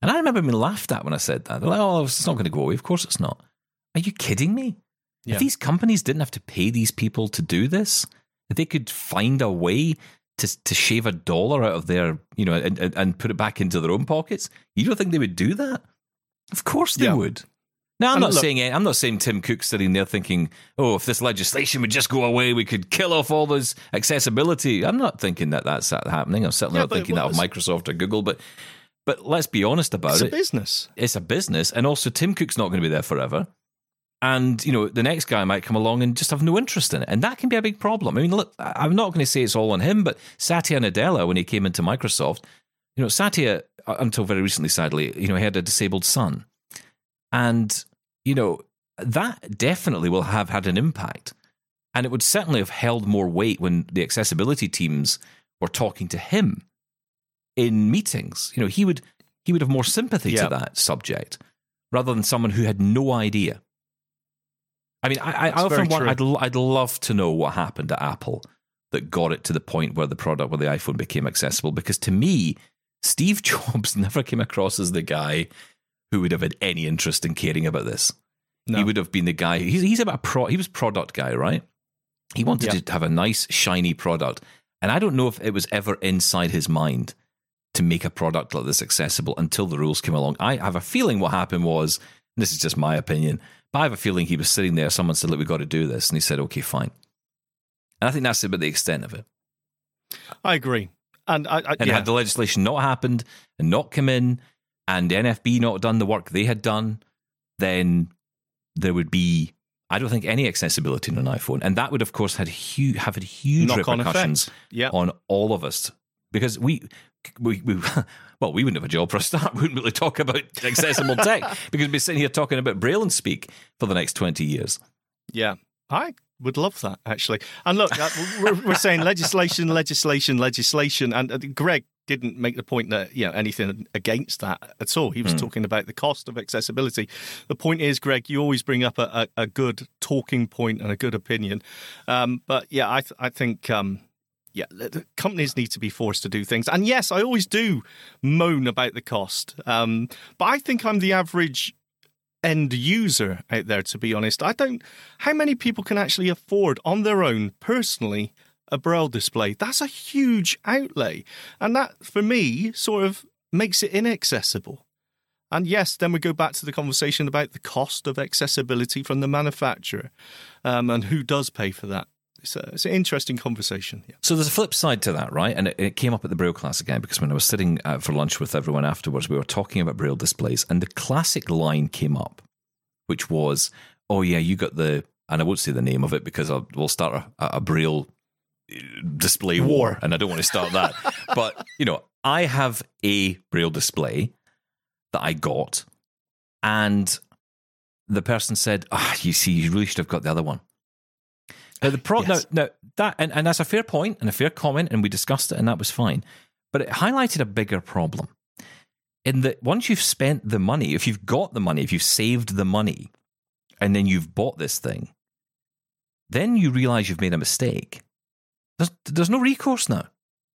And I remember being laughed at when I said that. They're like, oh, it's not going to go away. Of course it's not. Are you kidding me? Yeah. If these companies didn't have to pay these people to do this, if they could find a way to to shave a dollar out of their, you know, and, and put it back into their own pockets, you don't think they would do that? Of course they yeah. would. Now, I'm and not look, saying I'm not saying Tim Cook sitting there thinking, "Oh, if this legislation would just go away, we could kill off all this accessibility." I'm not thinking that that's happening. I'm certainly yeah, not thinking that of Microsoft or Google. But but let's be honest about it's it. It's a business. It's a business, and also Tim Cook's not going to be there forever and you know the next guy might come along and just have no interest in it, and that can be a big problem. I mean, look, I'm not going to say it's all on him, but Satya Nadella, when he came into Microsoft, you know, Satya uh, until very recently, sadly, you know, he had a disabled son, and you know that definitely will have had an impact, and it would certainly have held more weight when the accessibility teams were talking to him in meetings. You know, he would he would have more sympathy yeah. to that subject rather than someone who had no idea. I mean, I, I often want, I'd, I'd love to know what happened at Apple that got it to the point where the product, where the iPhone became accessible. Because to me, Steve <laughs> Jobs never came across as the guy who would have had any interest in caring about this. No. He would have been the guy. He's, he's about pro. He was product guy, right? He wanted to have a nice shiny product, and I don't know if it was ever inside his mind to make a product like this accessible until the rules came along. I have a feeling what happened was, this is just my opinion, but I have a feeling he was sitting there. Someone said, "Look, we've got to do this," and he said, "Okay, fine." And I think that's about the extent of it. I agree. And I, I And yeah. had the legislation not happened and not come in, and the NFB not done the work they had done, then there would be, I don't think, any accessibility in an iPhone, and that would, of course, had hu- have had huge Knock-on repercussions effects. Yeah. on all of us because we. We, we <laughs> well, we wouldn't have a job for a start. <laughs> We wouldn't really talk about accessible tech <laughs> because we'd be sitting here talking about Braille and Speak for the next twenty years. Yeah, I would love that actually. And look, uh, we're, we're saying legislation, legislation, legislation, and uh, Greg didn't make the point that you know anything against that at all. He was talking about the cost of accessibility. The point is, Greg, you always bring up a, a, a good talking point and a good opinion. Um, but yeah, I th- I think. Um, yeah, companies need to be forced to do things. And yes, I always do moan about the cost. Um, but I think I'm the average end user out there, to be honest. I don't. How many people can actually afford on their own, personally, a Braille display? That's a huge outlay. And that, for me, sort of makes it inaccessible. And yes, then we go back to the conversation about the cost of accessibility from the manufacturer um, and who does pay for that. It's, a, it's an interesting conversation. Yeah. So there's a flip side to that, right? And it, it came up at the Braille class again because when I was sitting uh, for lunch with everyone afterwards, we were talking about Braille displays, and the classic line came up, which was, "Oh yeah, you got the," and I won't say the name of it because I'll, we'll start a, a Braille uh, display war, War. and I don't want to start that. <laughs> but you know, I have a Braille display that I got, and the person said, "Ah, you see, you really should have got the other one." Now, the pro- Yes. now, now that and, and that's a fair point and a fair comment, and we discussed it, and that was fine. But it highlighted a bigger problem in that once you've spent the money, if you've got the money, if you've saved the money, and then you've bought this thing, then you realize you've made a mistake. There's there's no recourse now.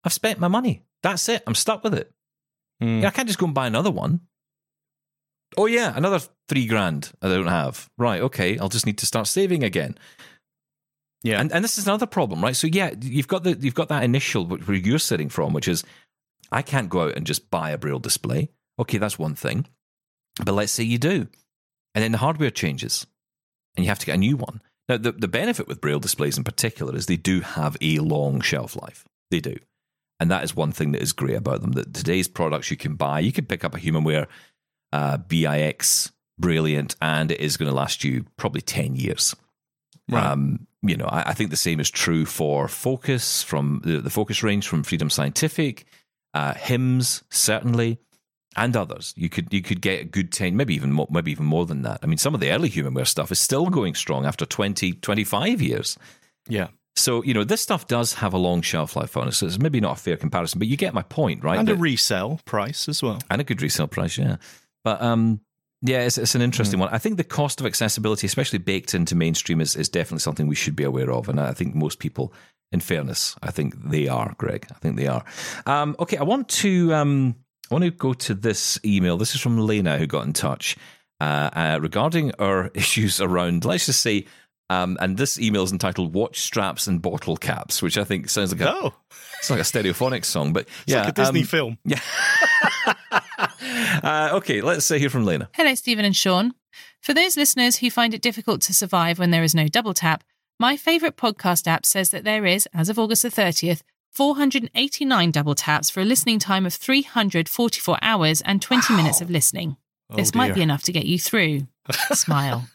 I've spent my money. That's it. I'm stuck with it. Hmm. Yeah, I can't just go and buy another one. Oh yeah, another three grand I don't have. Right, okay, I'll just need to start saving again. Yeah. And and this is another problem, right? So yeah, you've got the you've got that initial where you're sitting from, which is I can't go out and just buy a braille display. Okay, that's one thing. But let's say you do. And then the hardware changes and you have to get a new one. Now the, the benefit with braille displays in particular is they do have a long shelf life. They do. And that is one thing that is great about them. That today's products you can buy, you can pick up a HumanWare uh, BIX Brailliant, and it is going to last you probably 10 years. Um, you know, I, I think the same is true for Focus from the, the Focus range from Freedom Scientific, uh, HIMS certainly, and others. You could you could get a good ten, maybe even more, maybe even more than that. I mean, some of the early HumanWare stuff is still going strong after 20, 25 years. Yeah. So you know, this stuff does have a long shelf life on it. So it's maybe not a fair comparison, but you get my point, right? And a resale price as well. and a good resale price, yeah. But um, yeah, it's, it's an interesting one. I think the cost of accessibility, especially baked into mainstream, is, is definitely something we should be aware of. And I think most people, in fairness, I think they are, Greg. I think they are. Um, okay, I want to um, I want to go to this email. This is from Lena who got in touch uh, uh, regarding our <laughs> issues around, let's just say, um, and this email is entitled "Watch Straps and Bottle Caps," which I think sounds like a Oh, it's like a stereophonic song, but it's yeah, like a Disney um, film. <laughs> uh, okay, let's say here from Lena. Hello, Steven and Shaun. For those listeners who find it difficult to survive when there is no double tap, my favourite podcast app says that there is, as of August the 30th, 489 double taps for a listening time of 344 hours and 20 minutes of listening. This might be enough to get you through. <laughs> Smile.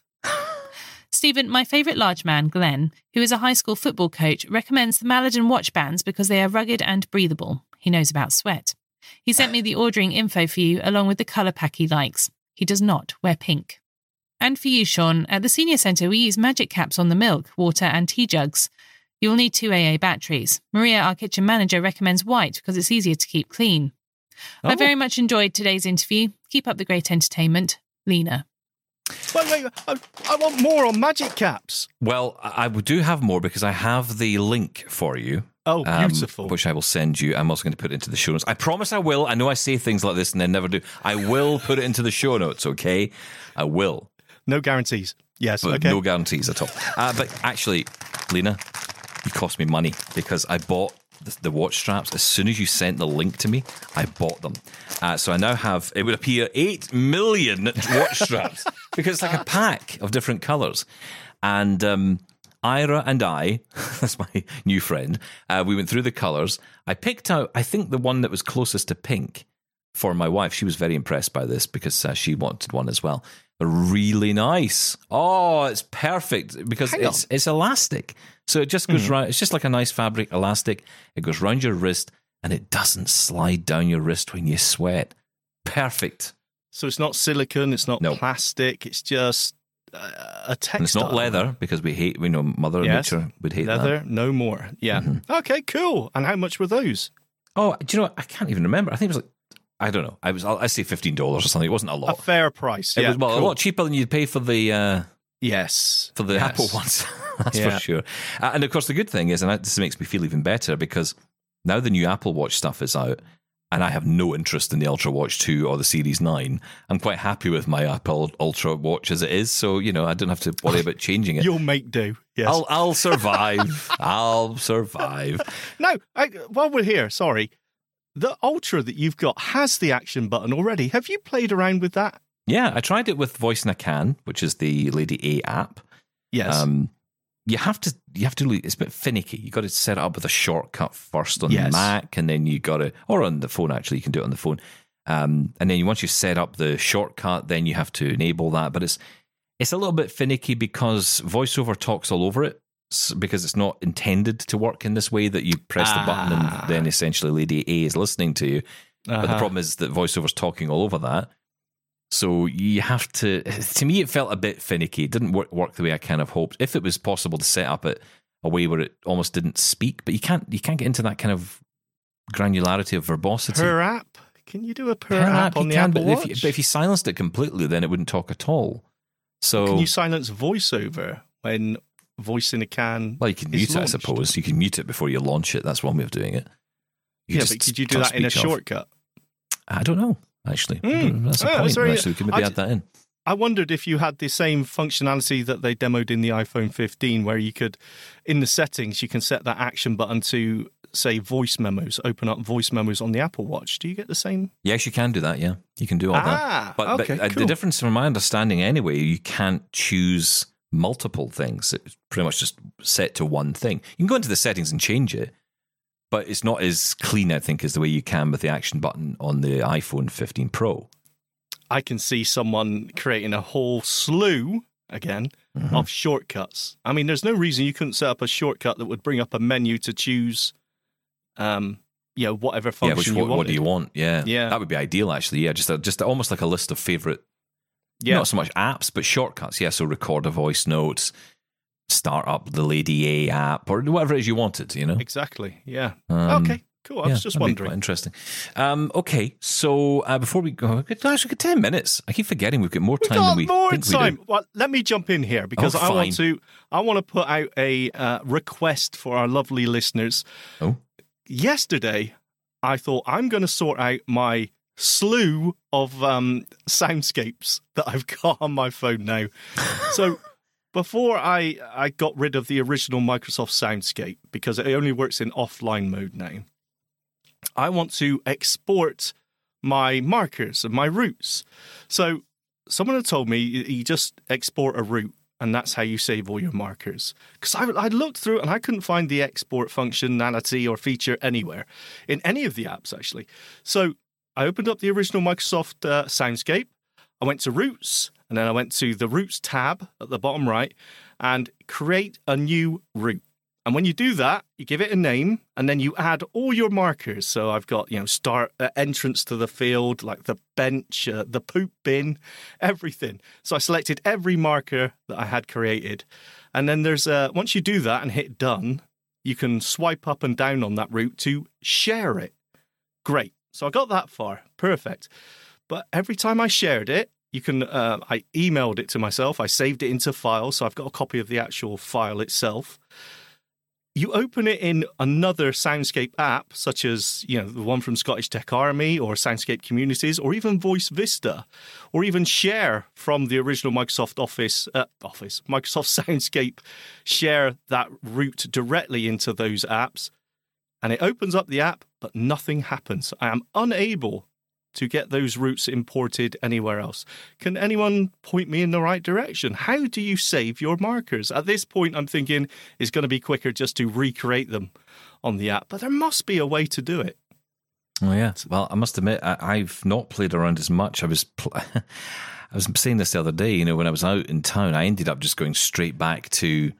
Steven, my favourite large man, Glenn, who is a high school football coach, recommends the Maladin watch bands because they are rugged and breathable. He knows about sweat. He sent me the ordering info for you along with the colour pack he likes. He does not wear pink. And for you, Shaun, at the senior centre, we use magic caps on the milk, water, and tea jugs. You'll need two AA batteries. Maria, our kitchen manager, recommends white because it's easier to keep clean. I Oh. very much enjoyed today's interview. Keep up the great entertainment. Lena. Wait, wait, I, I want more on magic caps. Well, I I do have more because I have the link for you. Oh, um, beautiful. which I will send you. I'm also going to put it into the show notes. I promise I will. I know I say things like this and then never do. I will put it into the show notes, okay? I will. no guarantees. Yes. But okay. no guarantees at all. Uh, but actually, Lena, you cost me money because I bought the, the watch straps as soon as you sent the link to me. I bought them, uh, so I now have it would appear eight million watch straps <laughs> because it's like a pack of different colors, and um, Aira and I, <laughs> that's my new friend, uh, we went through the colours. I picked out, I think, the one that was closest to pink for my wife. She was very impressed by this because uh, she wanted one as well. Really nice. Oh, it's perfect because Hang it's it's elastic. So it just goes round. It's just like a nice fabric elastic. It goes round your wrist and it doesn't slide down your wrist when you sweat. Perfect. So it's not silicone, it's not No. plastic, it's just a textile. It's not leather because we hate, we know Mother Yes. Nature would hate that. Mm-hmm. Leather, no more. Yeah. Okay, cool. And how much were those? Oh, do you know what? I can't even remember. I think it was like, I don't know. I was, I say $15 or something. It wasn't a lot. A fair price. It yeah, was, well, cool. a lot cheaper than you'd pay for the, uh, Yes. for the Yes. Apple ones. <laughs> That's Yeah. for sure. Uh, and of course, the good thing is, and this makes me feel even better because now the new Apple Watch stuff is out, and I have no interest in the Ultra Watch 2 or the Series 9. I'm quite happy with my Apple Ultra Watch as it is. So, you know, I don't have to worry about changing it. You'll make do. Yes. I'll, I'll survive. <laughs> I'll survive. No, I, while we're here, sorry. The Ultra that you've got has the action button already. Have you played around with that? Yeah, I tried it with Voice in a Can, which is the Lady A app. Yes. Um, you have to, you have to. It's a bit finicky. You got to set it up with a shortcut first on Yes. the Mac, and then you got to, or on the phone. Actually, you can do it on the phone. Um, and then once you set up the shortcut, then you have to enable that. But it's it's a little bit finicky because VoiceOver talks all over it because it's not intended to work in this way that you press the button Ah. and then essentially Lady A is listening to you. But the Uh-huh. problem is that VoiceOver's talking all over that. So you have to. To me, it felt a bit finicky. It didn't work, work the way I kind of hoped. If it was possible to set up it a way where it almost didn't speak, but you can't. You can't get into that kind of granularity of verbosity. per app? Can you do a per, Per app, on the can, Apple but Watch? if, you, but if you silenced it completely, then it wouldn't talk at all. So, Can you silence voiceover when voice in a can? well, you can mute it, I suppose. You can mute it before you launch it. That's one way of doing it. You yeah, but could you do that in a off. shortcut? I don't know. Actually, Mm. that's a Oh, point. sorry. Actually, we can maybe I add that in. I wondered if you had the same functionality that they demoed in the iPhone 15, where you could, in the settings, you can set that action button to say voice memos, open up voice memos on the Apple Watch. Do you get the same? Yes, you can do that. Yeah, you can do all Ah, that. But, okay, but uh, the difference, from my understanding, anyway, you can't choose multiple things. It's pretty much just set to one thing. You can go into the settings and change it, but it's not as clean, I think, as the way you can with the action button on the iPhone 15 Pro. I can see someone creating a whole slew again Mm-hmm. of shortcuts. I mean, there's no reason you couldn't set up a shortcut that would bring up a menu to choose, um, you know, whatever Yeah, function which you what, what do you want? Yeah, Yeah. that would be ideal. Actually, yeah, just a, just almost like a list of favorite Yeah, not so much apps, but shortcuts. Yeah, so record a voice notes, start up the Lady A app, or whatever it is you wanted. You know. exactly. Yeah. Um, okay, cool. I yeah, was just wondering. interesting. Um, okay, so uh, before we go, we've got- actually got ten minutes. I keep forgetting we've got more We've time got than we more think time. we do. Well, let me jump in here because Oh, I want to. I want to put out a uh, request for our lovely listeners. Oh. Yesterday, I thought I'm going to sort out my slew of um, soundscapes that I've got on my phone now. so. Before I, I got rid of the original Microsoft Soundscape because it only works in offline mode now, I want to export my markers and my routes. So someone had told me you just export a route and that's how you save all your markers. Because I, I looked through and I couldn't find the export functionality or feature anywhere in any of the apps, actually. So I opened up the original Microsoft uh, Soundscape. I went to routes and then I went to the routes tab at the bottom right and create a new route. And when you do that, you give it a name and then you add all your markers. So I've got, you know, start uh, entrance to the field, like the bench, uh, the poop bin, <laughs> everything. So I selected every marker that I had created. And then there's uh, once you do that and hit done, you can swipe up and down on that route to share it. Great. So I got that far. Perfect. But every time I shared it, you can. Uh, I emailed it to myself. I saved it into file, so I've got a copy of the actual file itself. You open it in another Soundscape app, such as you know the one from Scottish Tech Army or Soundscape Communities, or even Voice Vista, or even Share from the original Microsoft Office. Uh, Office Microsoft <laughs> Soundscape. Share that route directly into those apps, and it opens up the app, but nothing happens. I am unable to get those routes imported anywhere else. Can anyone point me in the right direction? How do you save your markers? At this point, I'm thinking it's going to be quicker just to recreate them on the app, but there must be a way to do it. Oh yeah. Well, I must admit, I, have not played around as much. I was, pl- <laughs> I was saying this the other day. You know, when I was out in town, I ended up just going straight back to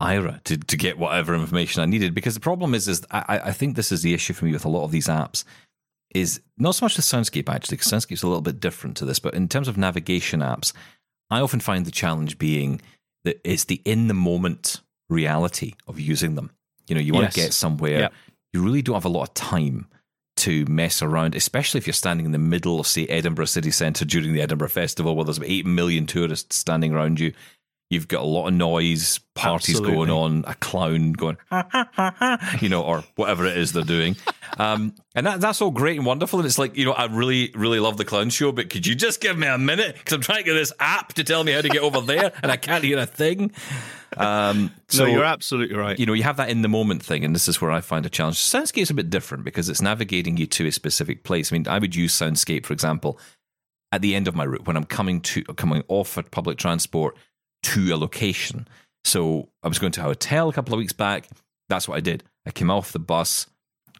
Aira to, to get whatever information I needed. Because the problem is, is I, I think this is the issue for me with a lot of these apps. Is not so much the Soundscape actually, because Soundscape's a little bit different to this. But in terms of navigation apps, I often find the challenge being that it's the in the moment reality of using them. You know, you want yes. to get somewhere, yep. you really don't have a lot of time to mess around, especially if you're standing in the middle of, say, Edinburgh city centre during the Edinburgh Festival, where there's about 8 million tourists standing around you. You've got a lot of noise, parties Absolutely. going on, a clown going, ha, ha, ha, you know, or whatever it is they're doing. Um, and that, that's all great and wonderful. And it's like, you know, I really, really love the clown show, but could you just give me a minute? Because I'm trying to get this app to tell me how to get over there and I can't hear a thing. Um, so, no, you're absolutely right. You know, you have that in the moment thing, and this is where I find a challenge. Soundscape's a bit different because it's navigating you to a specific place. I mean, I would use Soundscape, for example, at the end of my route when I'm coming to coming off at public transport to a location. So I was going to a hotel a couple of weeks back. That's what I did. I came off the bus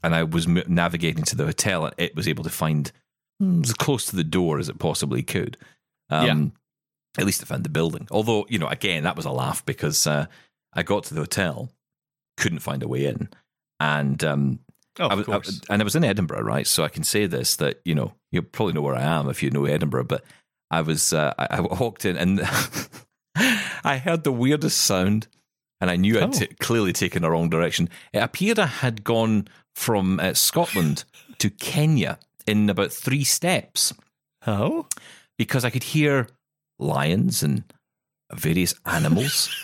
and I was navigating to the hotel, and it was able to find hmm, as close to the door as it possibly could. Um, yeah. At least I found the building. Although, you know, again, that was a laugh because uh, I got to the hotel, couldn't find a way in, and um, oh, I was, I, and I was in Edinburgh, right? So I can say this that you know you probably know where I am if you know Edinburgh, but I was uh, I, I walked in and <laughs> <laughs> I heard the weirdest sound, and I knew oh. I'd t- clearly taken the wrong direction. It appeared I had gone from uh, Scotland to Kenya in about three steps. Oh, because I could hear lions and various animals,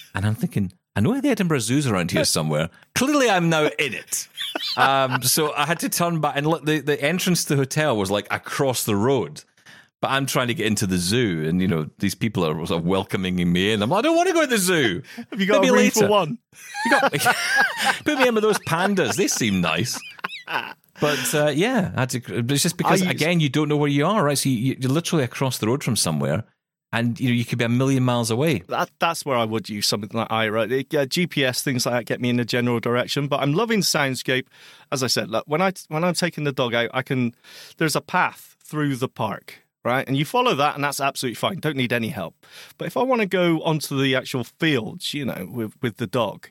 <laughs> and I'm thinking, I know the Edinburgh Zoo's around here somewhere. Clearly, I'm now in it. Um, so I had to turn back, and look, the, the entrance to the hotel was like across the road. But I'm trying to get into the zoo, and you know these people are sort of welcoming me in. I'm like, I don't want to go to the zoo. <laughs> Have you got Maybe a room for one? <laughs> You got, <laughs> put me in with those pandas. They seem nice. But uh, yeah, I had to, it's just because again you don't know where you are, right? So you, you're literally across the road from somewhere, and you know you could be a million miles away. That, that's where I would use something like Aira. Uh, GPS things like that get me in the general direction. But I'm loving Soundscape. As I said, look, when I when I'm taking the dog out, I can. There's a path through the park right? And you follow that, and that's absolutely fine. Don't need any help. But if I want to go onto the actual fields, you know, with with the dog,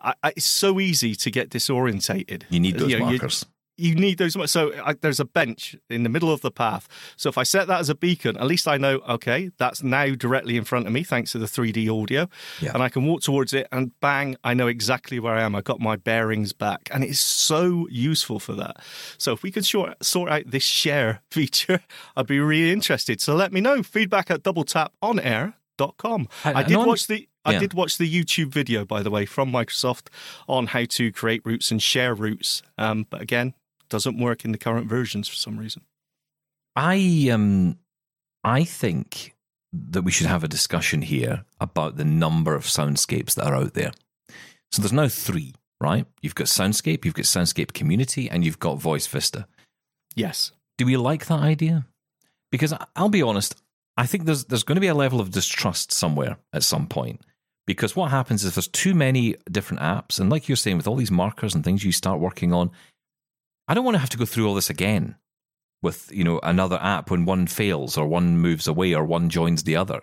I, I, it's so easy to get disorientated. You need those you know, markers you need those. much. So I, there's a bench in the middle of the path. So if I set that as a beacon, at least I know, okay, that's now directly in front of me thanks to the 3D audio. Yeah. And I can walk towards it and bang, I know exactly where I am. I got my bearings back. And it's so useful for that. So if we could sort, sort out this share <laughs> feature, I'd be really interested. So let me know. Feedback at doubletaponair.com. I, I did watch the I yeah. did watch the YouTube video, by the way, from Microsoft on how to create routes and share routes. Um, but again, doesn't work in the current versions for some reason. I um I think that we should have a discussion here about the number of soundscapes that are out there. So there's now three, right? You've got Soundscape, you've got Soundscape Community, and you've got Voice Vista. Yes. Do we like that idea? Because I'll be honest, I think there's there's going to be a level of distrust somewhere at some point. Because what happens is there's too many different apps, and like you're saying, with all these markers and things you start working on, I don't want to have to go through all this again with, you know, another app when one fails or one moves away or one joins the other.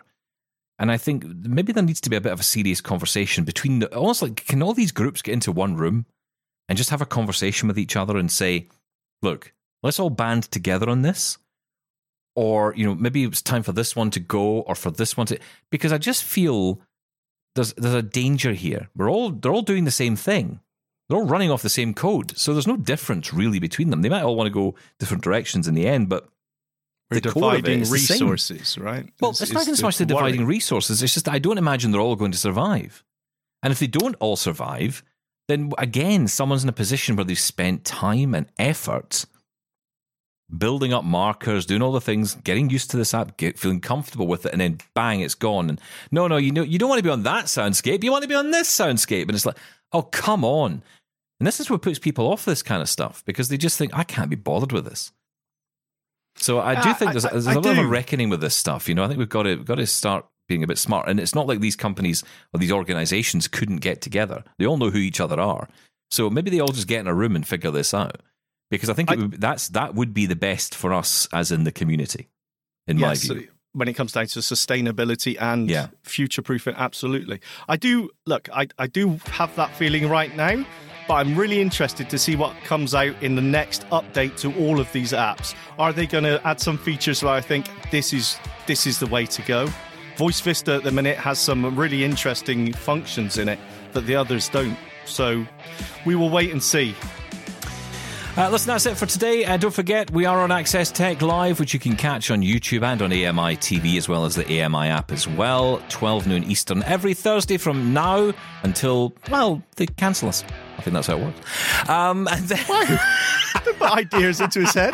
And I think maybe there needs to be a bit of a serious conversation between the, almost like, can all these groups get into one room and just have a conversation with each other and say, look, let's all band together on this? Or, you know, maybe it's time for this one to go or for this one to, because I just feel there's, there's a danger here. We're all, they're all doing the same thing they're all running off the same code. So there's no difference really between them. They might all want to go different directions in the end, but we're dividing resources, right? Well, it's, it's not even so much the dividing resources. It's just I don't imagine they're all going to survive. And if they don't all survive, then again, someone's in a position where they've spent time and effort building up markers, doing all the things, getting used to this app, get, feeling comfortable with it, and then bang, it's gone. And no, no, you know, you don't want to be on that soundscape. You want to be on this soundscape. And it's like, oh, come on. And this is what puts people off this kind of stuff because they just think, I can't be bothered with this. So I do Uh, think there's, I- there's I a little bit of reckoning with this stuff. You know, I think we've got to we've got to start being a bit smart. And it's not like these companies or these organizations couldn't get together. They all know who each other are. So maybe they all just get in a room and figure this out. Because I think it I- would, that's that would be the best for us as in the community, in my view. when it comes down to sustainability and Yeah. future proofing, absolutely. I do look. I, I do have that feeling right now, but I'm really interested to see what comes out in the next update to all of these apps. Are they going to add some features where I think this is this is the way to go? Voice Vista at the minute has some really interesting functions in it that the others don't. So we will wait and see. Uh, listen, that's it for today. Uh, don't forget, we are on Access Tech Live, which you can catch on YouTube and on AMI TV, as well as the AMI app as well. 12 noon Eastern every Thursday from now until, well, they cancel us. I think that's how it works. Um, and then, <laughs> Put ideas into his head.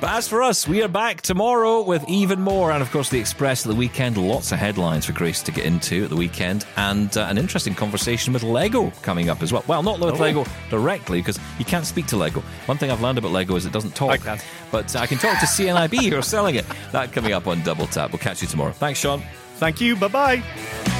but as for us, we are back tomorrow with even more. And of course, the Express at the weekend. Lots of headlines for Grace to get into at the weekend. And uh, an interesting conversation with Lego coming up as well. Well, not with Lego directly, because you can't speak to Lego. One thing I've learned about Lego is it doesn't talk. I. But I can talk to CNIB who are selling it. That coming up on Double Tap. We'll catch you tomorrow. Thanks, Shaun. Thank you. Bye bye.